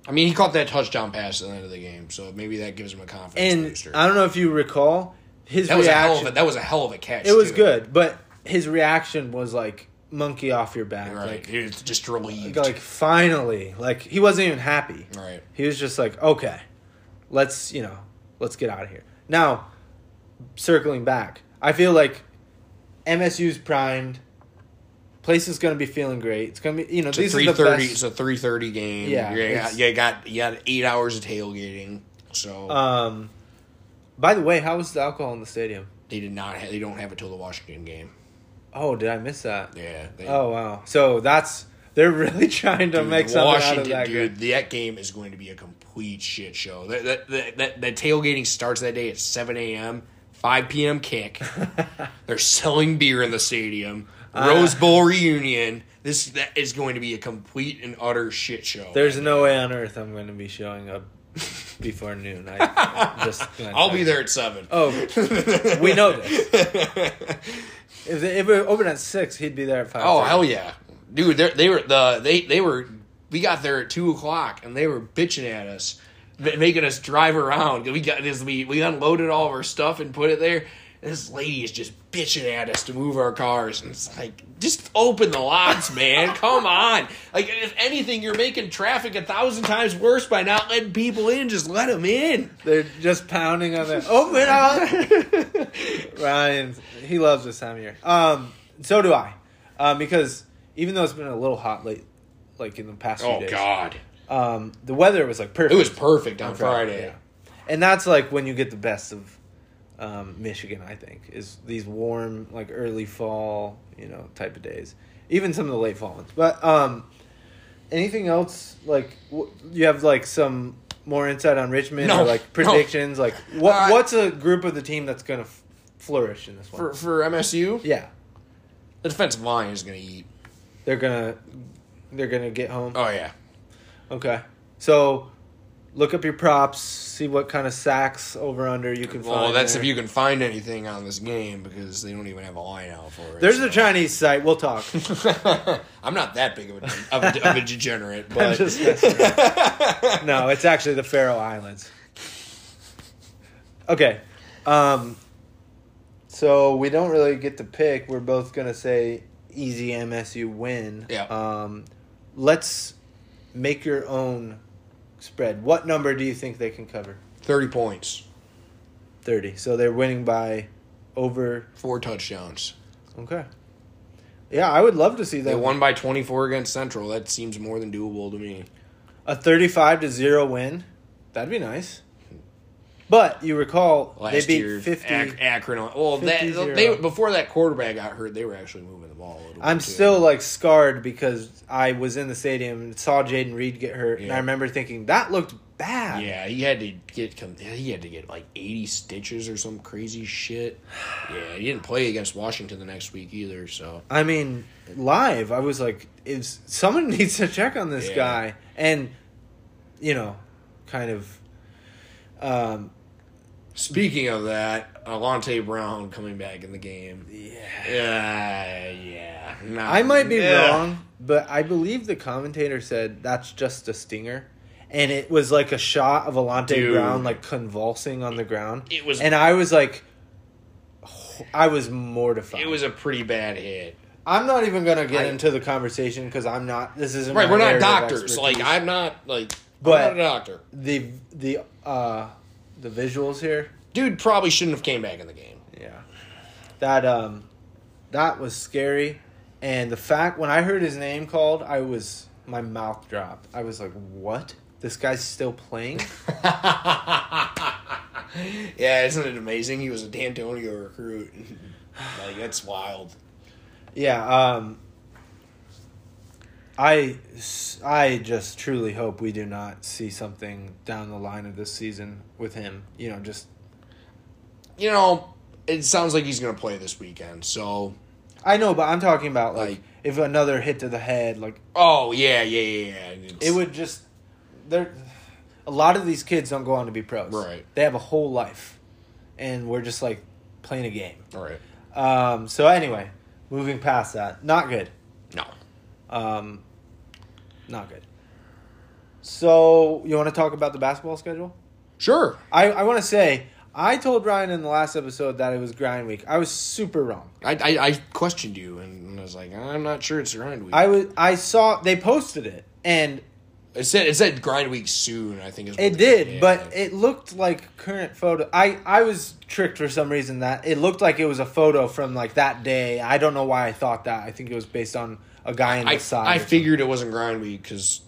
I mean, he caught that touchdown pass at the end of the game, so maybe that gives him a confidence and booster. I don't know if you recall his that was a hell reaction. of a, that was a hell of a catch. it was too. good, but his reaction was like monkey off your back, Right. like he was just relieved. like finally like he wasn't even happy right. he was just like okay let's you know let's get out of here now circling back i feel like msu's primed place is going to be feeling great it's going to be you know It's these are three the best It's a three thirty game. Yeah, You got, you got you got eight hours of tailgating. So um by the way how was the alcohol in the stadium they did not. Ha- they don't have it till the Washington game. Oh did i miss that Yeah. They, oh wow so that's they're really trying to Dude, make something Washington, out of that dude. game. That game is going to be a complete shit show. That that that, that, that tailgating starts that day at seven a.m. Five p.m. kick. They're selling beer in the stadium. Uh. Rose Bowl reunion. This that is going to be a complete and utter shit show. There's no way on earth I'm going to be showing up before noon. I, just I'll be you. there at seven. Oh, we know this. If it, if it opened at six, he'd be there at five. Oh hell yeah, dude! They they were the they they were. We got there at two o'clock, and they were bitching at us, making us drive around. We got this. We we unloaded all of our stuff and put it there. This lady is just bitching at us to move our cars, and it's like, just open the lots, man. Come on. Like, if anything, you're making traffic a thousand times worse by not letting people in. Just let them in. They're just pounding on the open up. Ryan, he loves this time of year. Um, so do I, um, because even though it's been a little hot late, like in the past few Oh days, God, um, the weather was like perfect. it was perfect on Friday. yeah. and that's like when you get the best of um, Michigan. I think is these warm, like early fall, you know, type of days. Even some of the late fall ones. But um, anything else? Like w- you have like some more insight on Richmond No, or like no. predictions? Like what? Uh, what's a group of the team that's gonna f- flourish in this one? For for MSU, yeah, the defensive line is going to eat. they're gonna they're gonna get home. Oh yeah. Okay. So look up your props, see what kind of sacks over under you can Well, find. Well, that's there. if you can find anything on this game because they don't even have a line out for it. There's so. a Chinese site. We'll talk. I'm not that big of a of a, of a degenerate, but no, it's actually the Faroe Islands. Okay. Um, so we don't really get to pick. We're both gonna say easy MSU win. Yeah. Um, let's make your own spread. What number do you think they can cover? 30 points, 30. So they're winning by over. four touchdowns. Okay. Yeah, I would love to see that. They won by 24 against Central. That seems more than doable to me. a 35 to 0 win. That'd be nice. But you recall Last they beat year, 50. Ac- Akron. Well, that 50-0. they before that quarterback got hurt, they were actually moving the ball. A little I'm too. still like scarred because I was in the stadium and saw Jayden Reed get hurt, and I remember thinking that looked bad. Yeah, he had to get he had to get like 80 stitches or some crazy shit. Yeah, he didn't play against Washington the next week either. So I mean, live, I was like, "Is someone needs to check on this Yeah. guy?" And you know, kind of. Um, speaking of that, Alante Brown coming back in the game. yeah, Yeah, yeah. I might be yeah. wrong, but I believe the commentator said that's just a stinger. And it was like a shot of Alante Dude. Brown like convulsing on the ground. It was- and I was like, I was mortified. It was a pretty bad hit. I'm not even gonna get I- into the conversation because I'm not. This isn't Right, we're not doctors. Like. I'm not like But- I'm not a doctor. the the uh the visuals here. Dude probably shouldn't have came back in the game. Yeah, that um, that was scary, and the fact when I heard his name called, I was my mouth dropped. I was like, "What? This guy's still playing?" yeah, isn't it amazing? He was a D'Antonio recruit. like that's wild. yeah. Um. I, I just truly hope we do not see something down the line of this season with him. You know, just You know, it sounds like he's gonna play this weekend. So, I know, but I'm talking about like, Like- if another hit to the head, like oh yeah, yeah, yeah. yeah. It would just there. A lot of these kids don't go on to be pros. Right. They have a whole life, and we're just like playing a game. Right. Um. So anyway, moving past that, not good. No. Um. Not good. So you want to talk about the basketball schedule? Sure. I I want to say. I told Ryan in the last episode that it was grind week. I was super wrong. I, I, I questioned you and I was like, I'm not sure it's grind week. I was I saw they posted it and it said it said grind week soon. I think is It did, yeah. but it looked like current photo. I I was tricked for some reason that it looked like it was a photo from like that day. I don't know why I thought that. I think it was based on a guy in the I, side. I figured it wasn't grind week because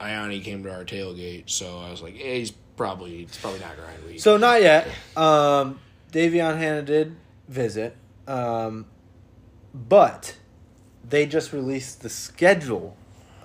Ioni came to our tailgate, so I was like, eh, he's probably it's probably not grind week. So not yet. Um, Davion Hannah did visit, um, but they just released the schedule,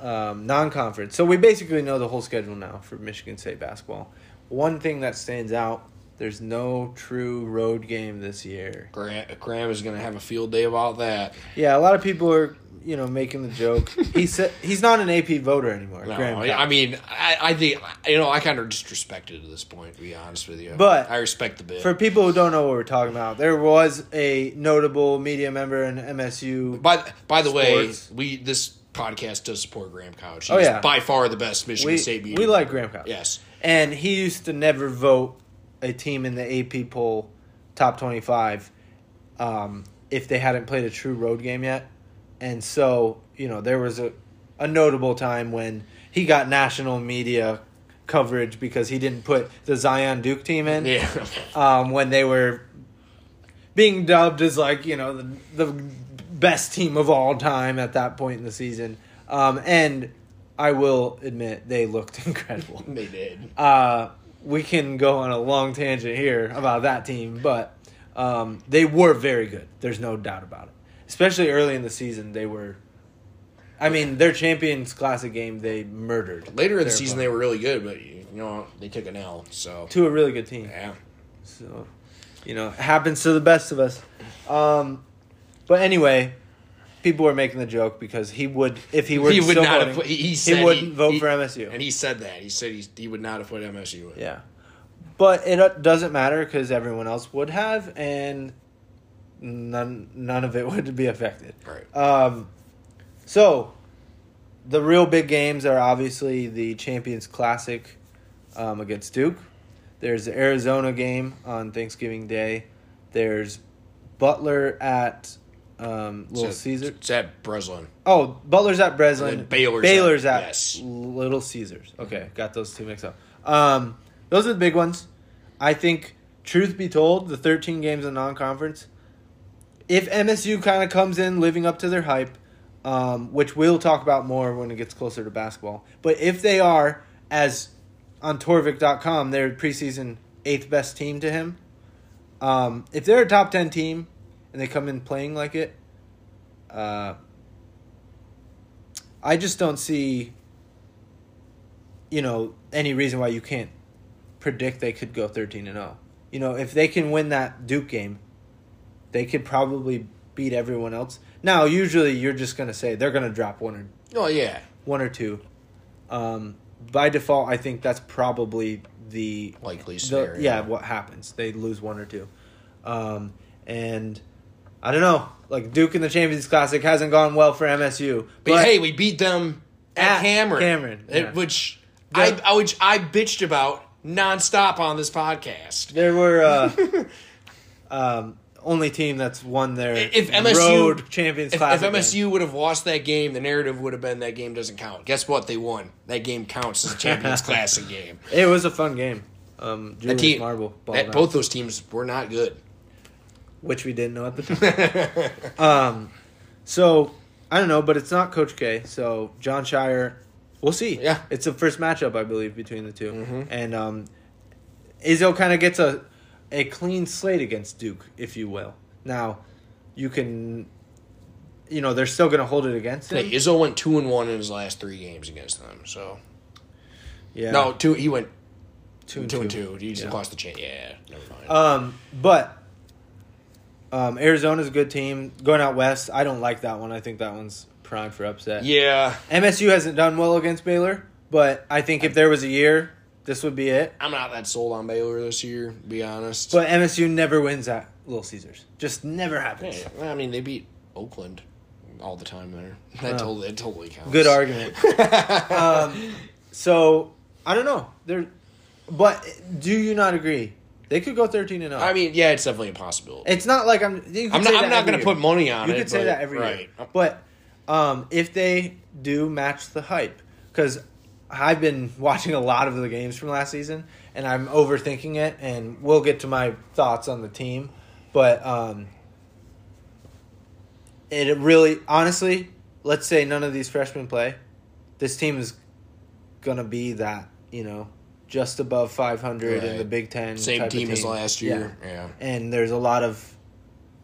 um, non-conference. So we basically know the whole schedule now for Michigan State basketball. One thing that stands out: there's no true road game this year. Graham, Graham is going to have a field day about that. Yeah, a lot of people are you know making the joke. he said he's not an AP voter anymore. No, Graham I, mean, I, I think you know I kind of disrespected at this point. To be honest with you, But I respect the bit. For people who don't know what we're talking about, there was a notable media member in MSU. by by the way, we this podcast does support Graham Couch. Oh, he's Oh, yeah. by far the best Michigan we, State media. we like Graham Couch. Yes, And he used to never vote a team in the AP poll top 25 um, if they hadn't played a true road game yet. And so, you know, there was a, a notable time when he got national media coverage because he didn't put the Zion Duke team in yeah. um, when they were being dubbed as like you know the, the best team of all time at that point in the season. Um, and I will admit they looked incredible. they did. Uh, we can go on a long tangent here about that team, but um, they were very good. There's no doubt about it. Especially early in the season, they were. I mean, their Champions Classic game they murdered. Later in the season, they were really good, but you know they took an L. So to a really good team. yeah, So, you know, it happens to the best of us. Um, but anyway, people were making the joke because he would, if he were he would not voting, have. Put, he, he, he wouldn't vote he- for MSU. and he said that. He said he, he would not have put MSU in. yeah, but it uh, doesn't matter because everyone else would have, and none none of it would be affected. Right. Um, so the real big games are obviously the Champions Classic um, against Duke. There's the Arizona game on Thanksgiving Day. There's Butler at um, Little It's at- Caesar. It's at Breslin. Oh, Butler's at Breslin. Baylor's Baylor's at- at, yes. Little Caesars. Okay, got those two mixed up. Um, those are the big ones. I think, truth be told, the 13 games in non-conference, if MSU kind of comes in living up to their hype, um, which we'll talk about more when it gets closer to basketball, but if they are, as on Torvik.com, they're preseason eighth best team to him. Um, if they're a top 10 team and they come in playing like it, uh, I just don't see, you know, any reason why you can't predict they could go 13 and 0. You know, if they can win that Duke game, they could probably beat everyone else. Now, usually you're just going to say they're going to drop one or Oh yeah. one or two. Um, by default, I think that's probably the Likely the, scenario. yeah, what happens? They lose one or two, um, and I don't know. Like Duke in the Champions Classic hasn't gone well for MSU, But, hey, we beat them at, At Cameron. Cameron, It- which The- I, I which I bitched about nonstop on this podcast. there were uh, um, only team that's won their If MSU road Champions if, if MSU game. would have lost that game, the narrative would have been that game doesn't count. Guess what? They won. That game counts as a Champions Classic game. it was a fun game. Um, That team, Marble, that, both those teams were not good. Which we didn't know at the time. um, so I don't know, but it's not Coach K. So Jon Scheyer, we'll see. Yeah. it's the first matchup I believe between the 2 and um, Izzo kind of gets a a clean slate against Duke, if you will. Now, you can, you know, they're still going to hold it against him. Hey, Izzo went two and one in his last three games against them. So yeah, no, two. He went two and two, two, and two. He just Yeah. lost the chance. Yeah, never mind. Um, but um, Arizona's a good team. Going out west, I don't like that one. I think that one's prime for upset. yeah, MSU hasn't done well against Baylor, but I think if there was a year, this would be it. I'm not that sold on Baylor this year. To be honest, But MSU never wins at Little Caesars. Just never happens. I mean, they beat Oakland all the time there. That Oh. totally, that totally counts. Good argument. um, so I don't know. There, but do you not agree? They could go thirteen and zero. I mean, yeah, it's definitely a possibility. it's not like I'm. You could I'm say not. that I'm not every going to year. put money on You it. could say but- that every right. year. But um, if they do match the hype, because I've been watching a lot of the games from last season, and I'm overthinking it, and we'll get to my thoughts on the team. But um, it really, honestly, let's say none of these freshmen play, this team is gonna be that you know just above 500 in the Big Ten. Same type of team as last year. Yeah. and there's a lot of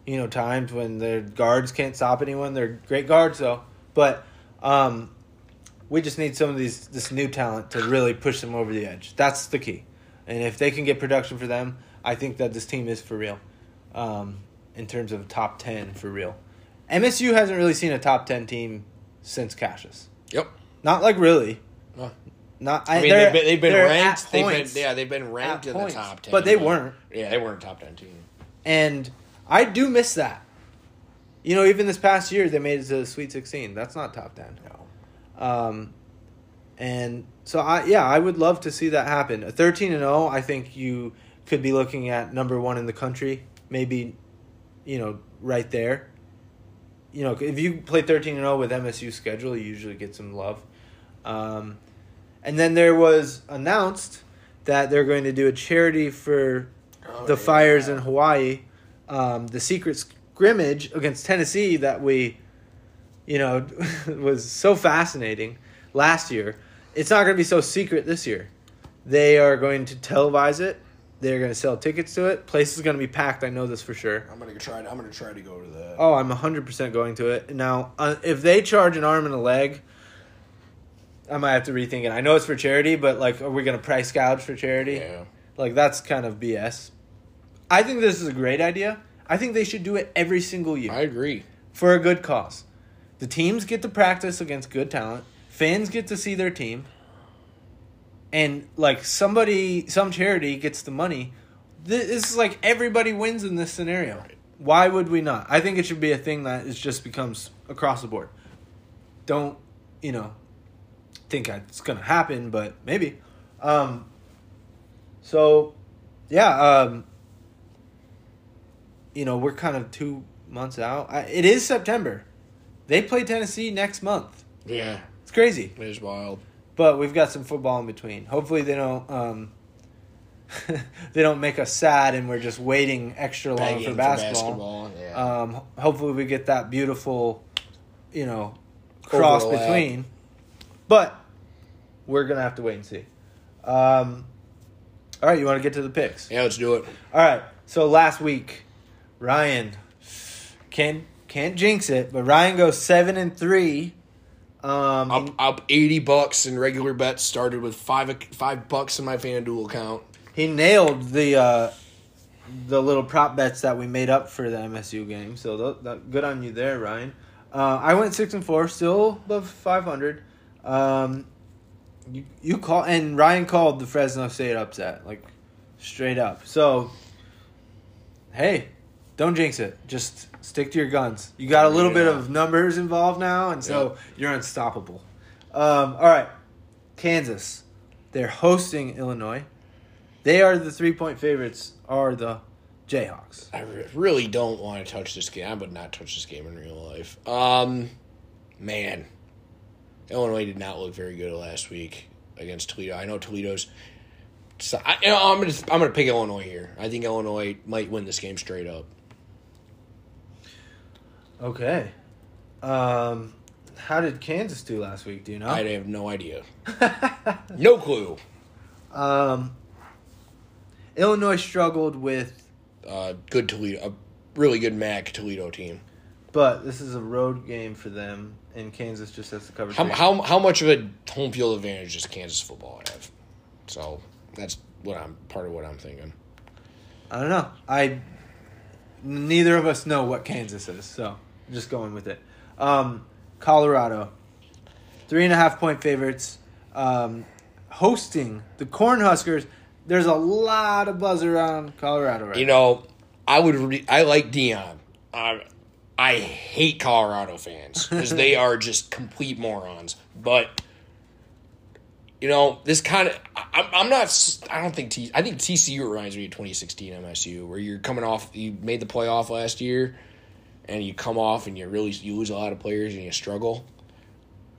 you know times when their guards can't stop anyone they're great guards though but um we just need some of these this new talent to really push them over the edge that's the key and if they can get production for them i think that this team is for real um in terms of top 10 for real msu hasn't really seen a top 10 team since cassius Yep. not like really. Not I mean, they're- they've been, they've been ranked. They've points. been, yeah, they've been ranked in points. the top ten, But they weren't. Yeah, they weren't top ten team. And I do miss that. You know, even this past year, they made it to the Sweet 16. That's not top 10. No. Um, and so, I yeah, I would love to see that happen. A 13 and 0, I think you could be looking at number one in the country, maybe, you know, right there. You know, if you play 13 and 0 with MSU schedule, you usually get some love. Um, and then there was announced that they're going to do a charity for Oh, the yeah. fires in Hawaii, um, the secret scrimmage against Tennessee that we, you know, was so fascinating last year. It's not going to be so secret this year. They are going to televise it. They're going to sell tickets to it. Place is going to be packed. I know this for sure. I'm gonna try. I'm gonna try to go to that. Oh, I'm 100% going to it. Now, uh, if they charge an arm and a leg, I might have to rethink it. I know it's for charity, but like, are we going to price gouge for charity? Yeah. Like that's kind of BS. I think this is a great idea. I think they should do it every single year I agree. for a good cause. The teams get to practice against good talent. Fans get to see their team. And like somebody some charity gets the money. This is like everybody wins in this scenario. Why would we not? I think it should be a thing that is just becomes across the board. Don't, you know, think it's going to happen, but maybe. Um so yeah, um you know, we're kind of two months out. I, it is September. They play Tennessee next month. Yeah, It's crazy. it is wild. But we've got some football in between. Hopefully they don't um, they don't make us sad and we're just waiting extra long Begging for basketball. basketball, yeah. Um, hopefully we get that beautiful, you know, cross Overlap. between. But we're gonna have to wait and see. Um, all right, you want to get to the picks? yeah, let's do it. All right. So last week, Ryan can't can't jinx it, but Ryan goes seven and three. Um, Up up eighty bucks in regular bets. Started with five five bucks in my FanDuel account. he nailed the uh, the little prop bets that we made up for the MSU game. So th- that, good on you there, Ryan. Uh, I went six and four, still above five hundred. Um, you you call and Ryan called the Fresno State upset like straight up. So hey, don't jinx it. Just stick to your guns. You got a little bit of numbers involved now, and so you're unstoppable. Um, all right, Kansas. They're hosting Illinois. They are the three point favorites. Are the Jayhawks? I re- really don't want to touch this game. I would not touch this game in real life. Um, man, Illinois did not look very good last week against Toledo. I know Toledo's. So I, you know, I'm gonna I'm gonna pick Illinois here. I think Illinois might win this game straight up. Okay. Um, how did Kansas do last week? Do you know? I have no idea, no clue. um, Illinois struggled with, Uh, good Toledo, a really good MAC Toledo team. but this is a road game for them, and Kansas just has to cover. How how how much of a home field advantage does Kansas football have? So that's what I'm part of what I'm thinking. I don't know. I neither of us know what Kansas is, so just going with it. Um, Colorado, three and a half point favorites, um, hosting the Cornhuskers. There's a lot of buzz around Colorado right You know, I would. Re- I like Deion. I hate Colorado fans because they are just complete morons. But you know, this kind of. I'm, I'm not. I don't think. T, I think TCU reminds me of 2016 MSU, where you're coming off. You made the playoff last year, and you come off and you really you lose a lot of players and you struggle.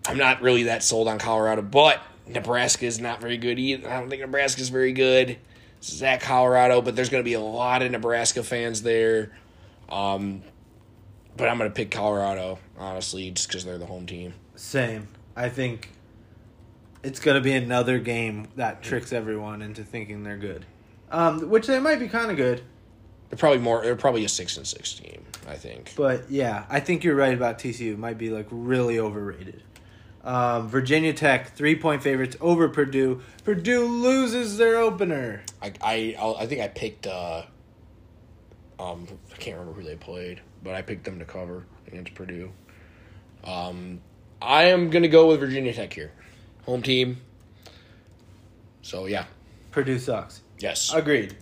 I'm not really that sold on Colorado, but Nebraska is not very good either. I don't think Nebraska is very good. This is Colorado, but there's going to be a lot of Nebraska fans there. Um, but I'm going to pick Colorado, honestly, just because they're the home team. Same. I think it's going to be another game that tricks everyone into thinking they're good. Um, which they might be kind of good, They're probably more. They're probably a six and six team. I think. but yeah, I think you're right about TCU. It might be like really overrated. Um, Virginia Tech three point favorites over Purdue. Purdue loses their opener. I I I'll, I think I picked. Uh, um, I can't remember who they played, but I picked them to cover against Purdue. Um, I am gonna go with Virginia Tech here, home team. So yeah, Purdue sucks. yes, Agreed.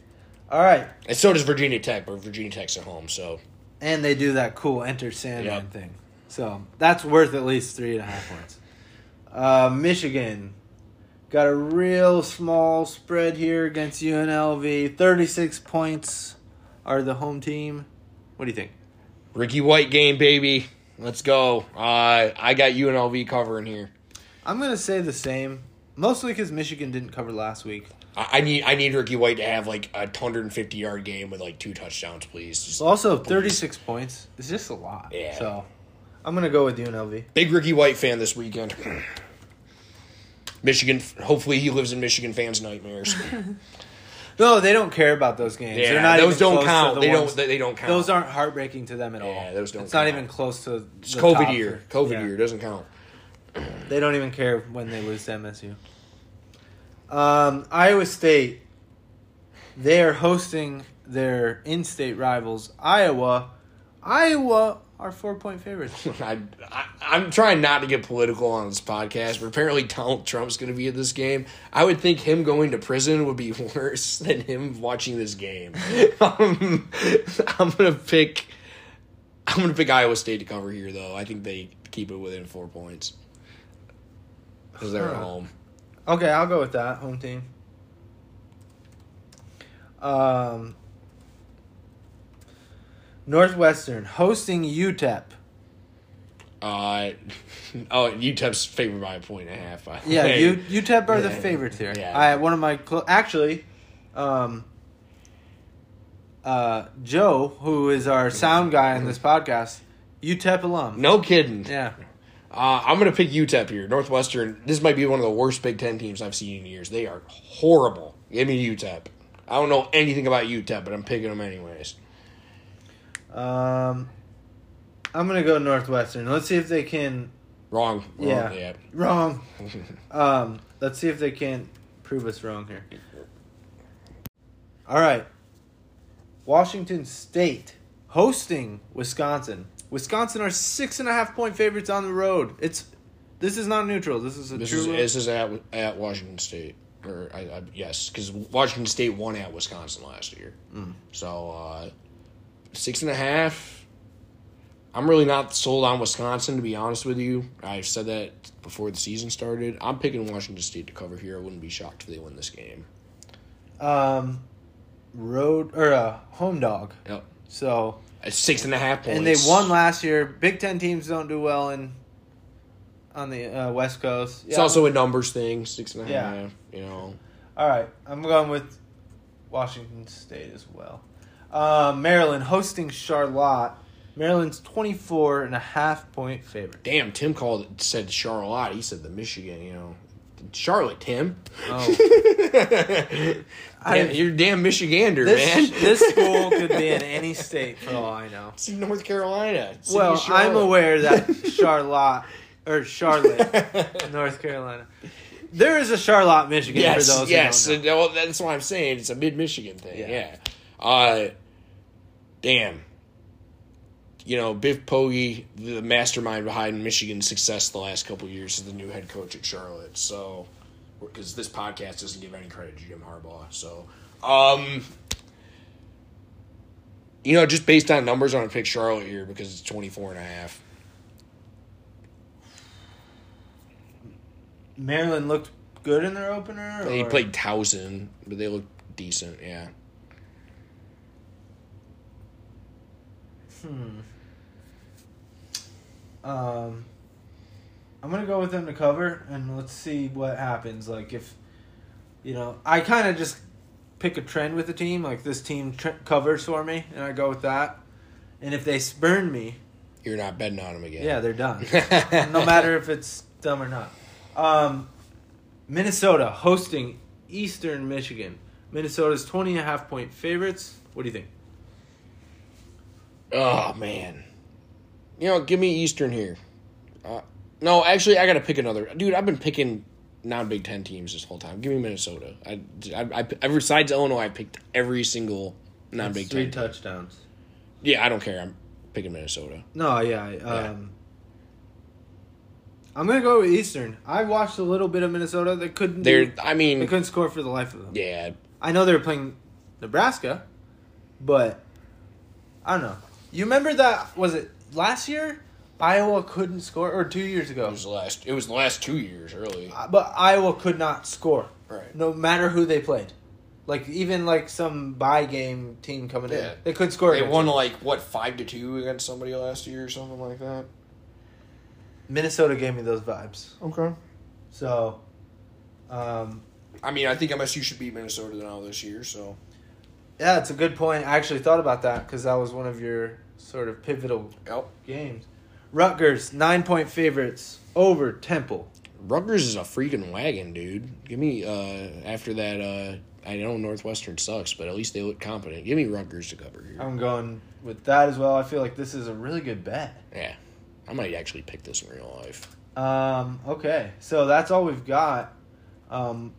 All right, and so does Virginia Tech, but Virginia Tech's at home, so and they do that cool enter Sandman Yep. thing, so that's worth at least three and a half points. Uh, Michigan got a real small spread here against UNLV. Thirty six points are the home team. What do you think? Ricky White game, baby. Let's go. Uh, I got UNLV covering here. I'm gonna say the same, mostly because Michigan didn't cover last week. I, I need I need Ricky White to have like a 150 yard game with like two touchdowns, please. Just Also, 36 points is just a lot. Yeah. So, I'm gonna go with UNLV. Big Ricky White fan this weekend. Michigan. Hopefully, he lives in Michigan fans' nightmares. No, they don't care about those games. Yeah, They're not those even don't close to count. the They don't- they- they don't count. Those aren't heartbreaking to them at all. Yeah, those don't It's not count. even close to. It's the COVID top year. COVID yeah. year doesn't count. They don't even care when they lose to MSU. Um, Iowa State. They are hosting their in-state rivals, Iowa. Iowa are four-point favorites. I, I I'm trying not to get political on this podcast, but apparently Donald Trump's going to be at this game. I would think him going to prison would be worse than him watching this game. um, I'm gonna pick. I'm gonna pick Iowa State to cover here, though. I think they keep it within four points because they're at home. Okay, I'll go with that home team. Um, Northwestern hosting UTEP. Uh, oh, UTEP's favored by a point and a half. By Yeah, way. U, UTEP are the favorites here. Yeah. I one of my clo- actually, um, uh, Joe, who is our sound guy on this podcast, UTEP alum. No kidding. Yeah. Uh, I'm gonna pick UTEP here. Northwestern. This might be one of the worst Big Ten teams I've seen in years. They are horrible. Give me UTEP. I don't know anything about UTEP, but I'm picking them anyways. Um, I'm gonna go Northwestern. Let's see if they can. Wrong. Wrong. Yeah. yeah. Wrong. um, let's see if they can prove us wrong here. All right. Washington State hosting Wisconsin. Wisconsin are six and a half point favorites on the road. It's this is not neutral. This is a This true. is this is at at Washington State, or I, I, yes, because Washington State won at Wisconsin last year. Mm. So uh, six and a half. I'm really not sold on Wisconsin to be honest with you. I've said that before the season started. I'm picking Washington State to cover here. I wouldn't be shocked if they win this game. um, road or a home dog. Yep, So it's six and a half points. and they won last year. Big Ten teams don't do well in on the uh, West Coast. It's also a numbers thing. Six and a half. Yeah. You know. All right, I'm going with Washington State as well. Uh, Maryland hosting Charlotte. Maryland's 24 and a half point favorite. Damn, Tim called it, said Charlotte. He said the Michigan. You know, Charlotte. Tim. Oh, Damn, you're damn Michigander, this man. this school could be in any state for all I know. It's in North Carolina. City Well, I'm aware that Charlotte or Charlotte, North Carolina. There is a Charlotte, Michigan. Yes, for those yes. who don't know. well, that's what I'm saying. It's a mid Michigan thing. Yeah. Yeah. Uh, damn. You know, Biff Poggi, the mastermind behind Michigan's success the last couple of years, is the new head coach at Charlotte. So, because this podcast doesn't give any credit to Jim Harbaugh. So, um, you know, just based on numbers, I'm going to pick Charlotte here because it's 24 and a half. Maryland looked good in their opener. They or- played Towson, but they looked decent, yeah. Um, I'm gonna go with them to cover, and let's see what happens. Like if, you know, I kind of just pick a trend with the team. Like this team tr- covers for me, and I go with that. And if they spurn me, You're not betting on them again. yeah, they're done. no matter if it's dumb or not. Um, Minnesota hosting Eastern Michigan. Minnesota's 20 and a half point favorites. What do you think? Oh man, you know, give me Eastern here. Uh, no, actually, I got to pick another. Dude, I've been picking non-Big Ten teams this whole time. Give me Minnesota. I, I, I, I besides Illinois, I picked every single non-Big Ten. team. touchdowns. Yeah, I don't care. I'm picking Minnesota. No, yeah. Um, I'm gonna go with Eastern. I watched a little bit of Minnesota. They couldn't. They're, do- I they couldn't score for the life of them. yeah, I know they were playing Nebraska, but I don't know. You remember that? Was it last year? Iowa couldn't score, or two years ago. it was the last. It was the last two years, really. Uh, But Iowa could not score, Right. no matter who they played. Like even like some bye game team coming Yeah. in, they could score. They won them. like what five to two against somebody last year or something like that. Minnesota gave me those vibes. Okay. So, um, I mean, I think MSU should beat Minnesota now this year. So Yeah, it's a good point. I actually thought about that because that was one of your sort of pivotal yep. games. Rutgers nine point favorites over Temple. Rutgers is a freaking wagon, dude. Give me uh after that uh I know Northwestern sucks, but at least they look competent. Give me Rutgers to cover here. I'm going with that as well. I feel like this is a really good bet. yeah. I might actually pick this in real life. Um, okay, so that's all we've got. Um,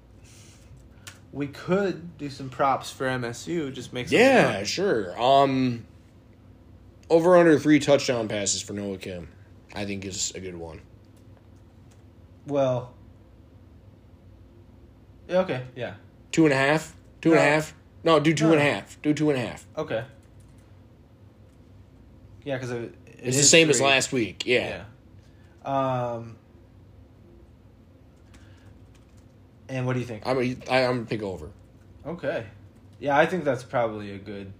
we could do some props for MSU. Just make some Yeah, money. sure. Um over under three touchdown passes for Noah Kim. I think is a good one. Well. Okay. Yeah. Two and a half? Two and a No. half? No, do two and a half. Do two and a half. Okay. Yeah, because it, it It's the same as last week. Yeah. Yeah. Um. And what do you think? I'm a, I, I'm a pick over. Okay. Yeah, I think that's probably a good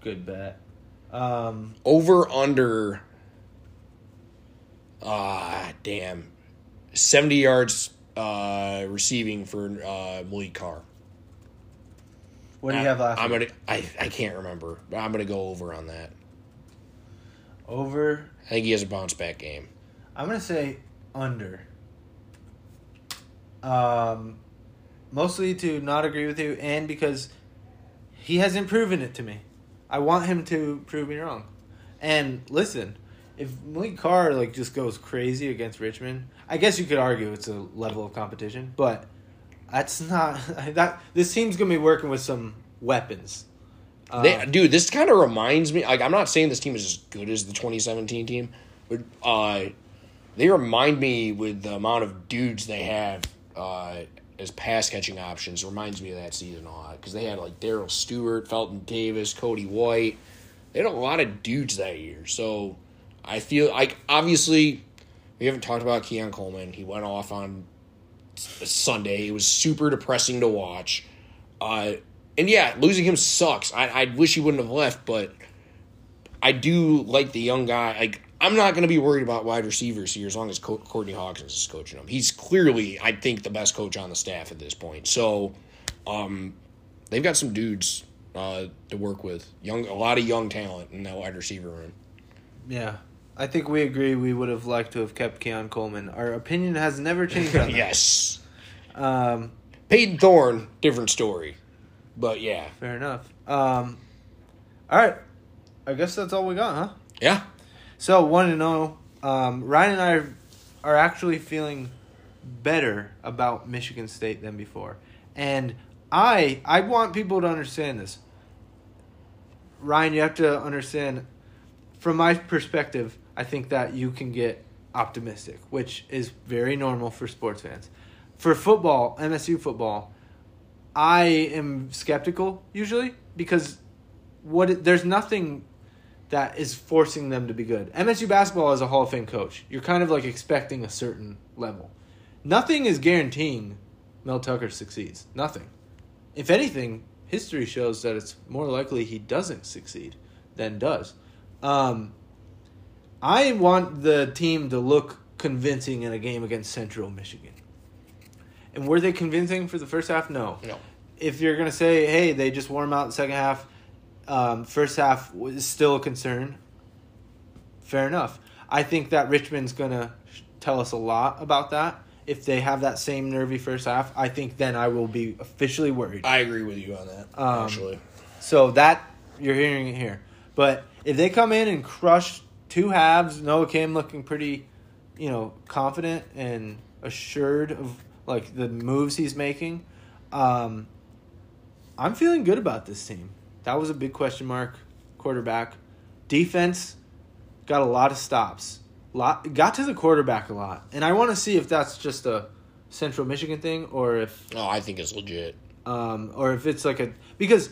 good bet. Um, Over under. Ah, damn. 70 yards uh, receiving for uh, Maliq Carr. what do you have last? I'm week? gonna. I, I can't remember, but I'm gonna go over on that. Over. I think he has a bounce back game. I'm gonna say under. Um, mostly to not agree with you, and because he hasn't proven it to me. I want him to prove me wrong. And listen, if Maliq Carr like just goes crazy against Richmond, I guess you could argue it's a level of competition, but that's not that. This team's gonna be working with some weapons. They, dude, this kind of reminds me. Like, I'm not saying this team is as good as the 2017 team, but uh, they remind me with the amount of dudes they have uh, as pass catching options. Reminds me of that season a lot because they had like Darrell Stewart, Felton Davis, Cody White. They had a lot of dudes that year. So I feel like obviously we haven't talked about Keon Coleman. He went off on Sunday. It was super depressing to watch. Uh, and yeah, losing him sucks. I, I wish he wouldn't have left, but I do like the young guy. Like I'm not going to be worried about wide receivers here as long as Co- Courtney Hawkins is coaching them. He's clearly, I think, the best coach on the staff at this point. So, um, they've got some dudes uh, to work with. Young, a lot of young talent in that wide receiver room. Yeah. I think we agree we would have liked to have kept Keon Coleman. Our opinion has never changed on that. yes, Um, Payton Thorne, different story, but yeah, fair enough. Um, all right. I guess that's all we got, huh? yeah. So, one to know, um, Ryan and I are, are actually feeling better about Michigan State than before. And I I want people to understand this. Ryan, you have to understand from my perspective, I think that you can get optimistic, which is very normal for sports fans. For football, MSU football, I am skeptical usually because what there's nothing that is forcing them to be good. MSU basketball is a Hall of Fame coach. You're kind of like expecting a certain level. Nothing is guaranteeing Mel Tucker succeeds. Nothing. If anything, history shows that it's more likely he doesn't succeed than does. Um, I want the team to look convincing in a game against Central Michigan. And were they convincing for the first half? No No, if you're gonna say, hey, they just warm out the second half, um, first half was still a concern. Fair enough. I think that Richmond's gonna tell us a lot about that. If they have that same nervy first half, I think then I will be officially worried. I agree with you on that. Um, actually, So that you're hearing it here. But if they come in and crush two halves, Noah Kim looking pretty, you know, confident and assured of like the moves he's making, um, I'm feeling good about this team. That was a big question mark. Quarterback, defense, got a lot of stops. Lot got to the quarterback a lot, and I want to see if that's just a Central Michigan thing or if oh, I think it's legit. um, or if it's like a because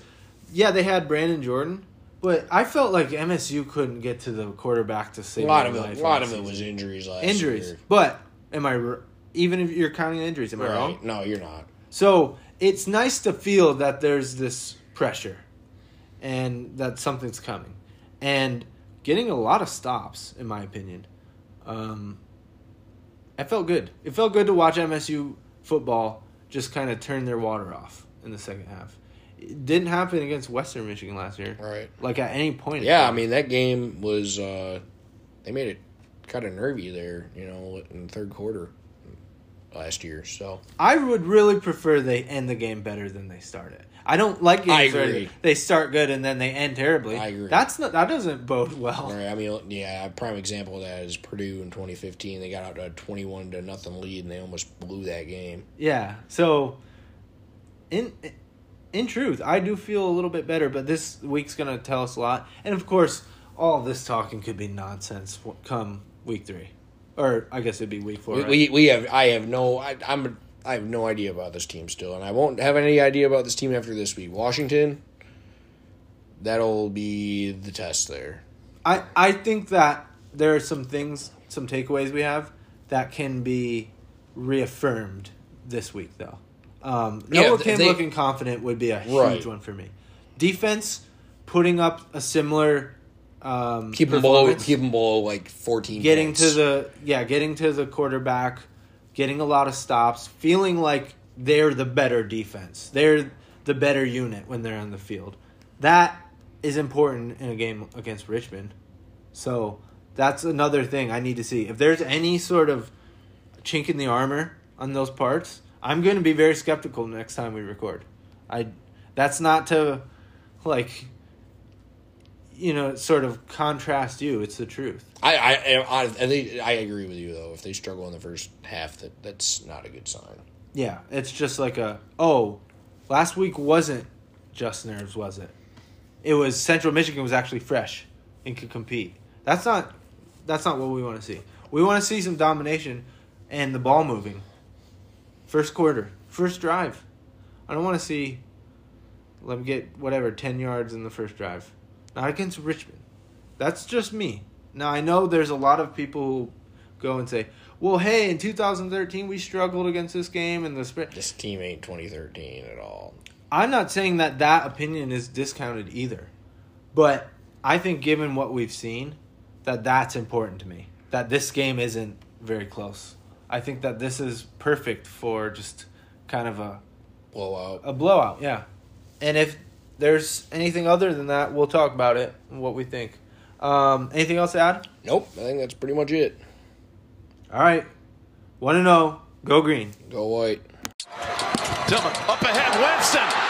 yeah they had Brandon Jordan, but I felt like MSU couldn't get to the quarterback to save A lot of it, a lot of it was injuries last injuries. year. But am I even if you're counting injuries? Am I Right. wrong? No, you're not. So it's nice to feel that there's this pressure, and that something's coming, and getting a lot of stops, in my opinion. Um, I felt good. It felt good to watch MSU football just kind of turn their water off in the second half. It didn't happen against Western Michigan last year. Right. Like at any point. Yeah, I mean that game was uh they made it kind of nervy there, you know, in the third quarter last year. So I would really prefer they end the game better than they start it. I don't like I games where they start good and then they end terribly. I agree. That's not that doesn't bode well. right, I mean, yeah, a prime example of that is Purdue in 2015. They got out to a 21 to nothing lead and they almost blew that game. Yeah. So in in truth, I do feel a little bit better, but this week's going to tell us a lot. And of course, all of this talking could be nonsense come week 3. Or I guess it'd be week 4. We, right? we we have I have no I, I'm I have no idea about this team still, and I won't have any idea about this team after this week. Washington, that'll be the test there. I, I think that there are some things, some takeaways we have that can be reaffirmed this week, though. Um, Yeah, Noah th- Kim they- looking confident would be a huge Right. one for me. Defense, putting up a similar um, Keep them below. Keep them below like fourteen. getting points. to the yeah, getting to the quarterback, getting a lot of stops, feeling like they're the better defense. They're the better unit when they're on the field. That is important in a game against Richmond. So that's another thing I need to see. If there's any sort of chink in the armor on those parts, I'm going to be very skeptical next time we record. I that's not to like you know sort of contrast you. It's the truth. I I I, I think I agree with you though. If they struggle in the first half, that that's not a good sign. Yeah, it's just like a oh, last week wasn't just nerves, was it? It was Central Michigan was actually fresh and could compete. That's not that's not what we want to see. We want to see some domination and the ball moving. First quarter, first drive. I don't want to see let me get whatever 10 yards in the first drive. Not against Richmond. That's just me. Now I know there's a lot of people who go and say, "Well, hey, in 2013 we struggled against this game and the spread." This team ain't 2013 at all. I'm not saying that that opinion is discounted either, but I think given what we've seen, that that's important to me. That this game isn't very close. I think that this is perfect for just kind of a Blowout. a blowout, yeah. And if there's anything other than that, we'll talk about it and what we think. Um, anything else to add? Nope. I think that's pretty much it. All right. Want to know? Go green. Go white. Dillon up ahead, Winston.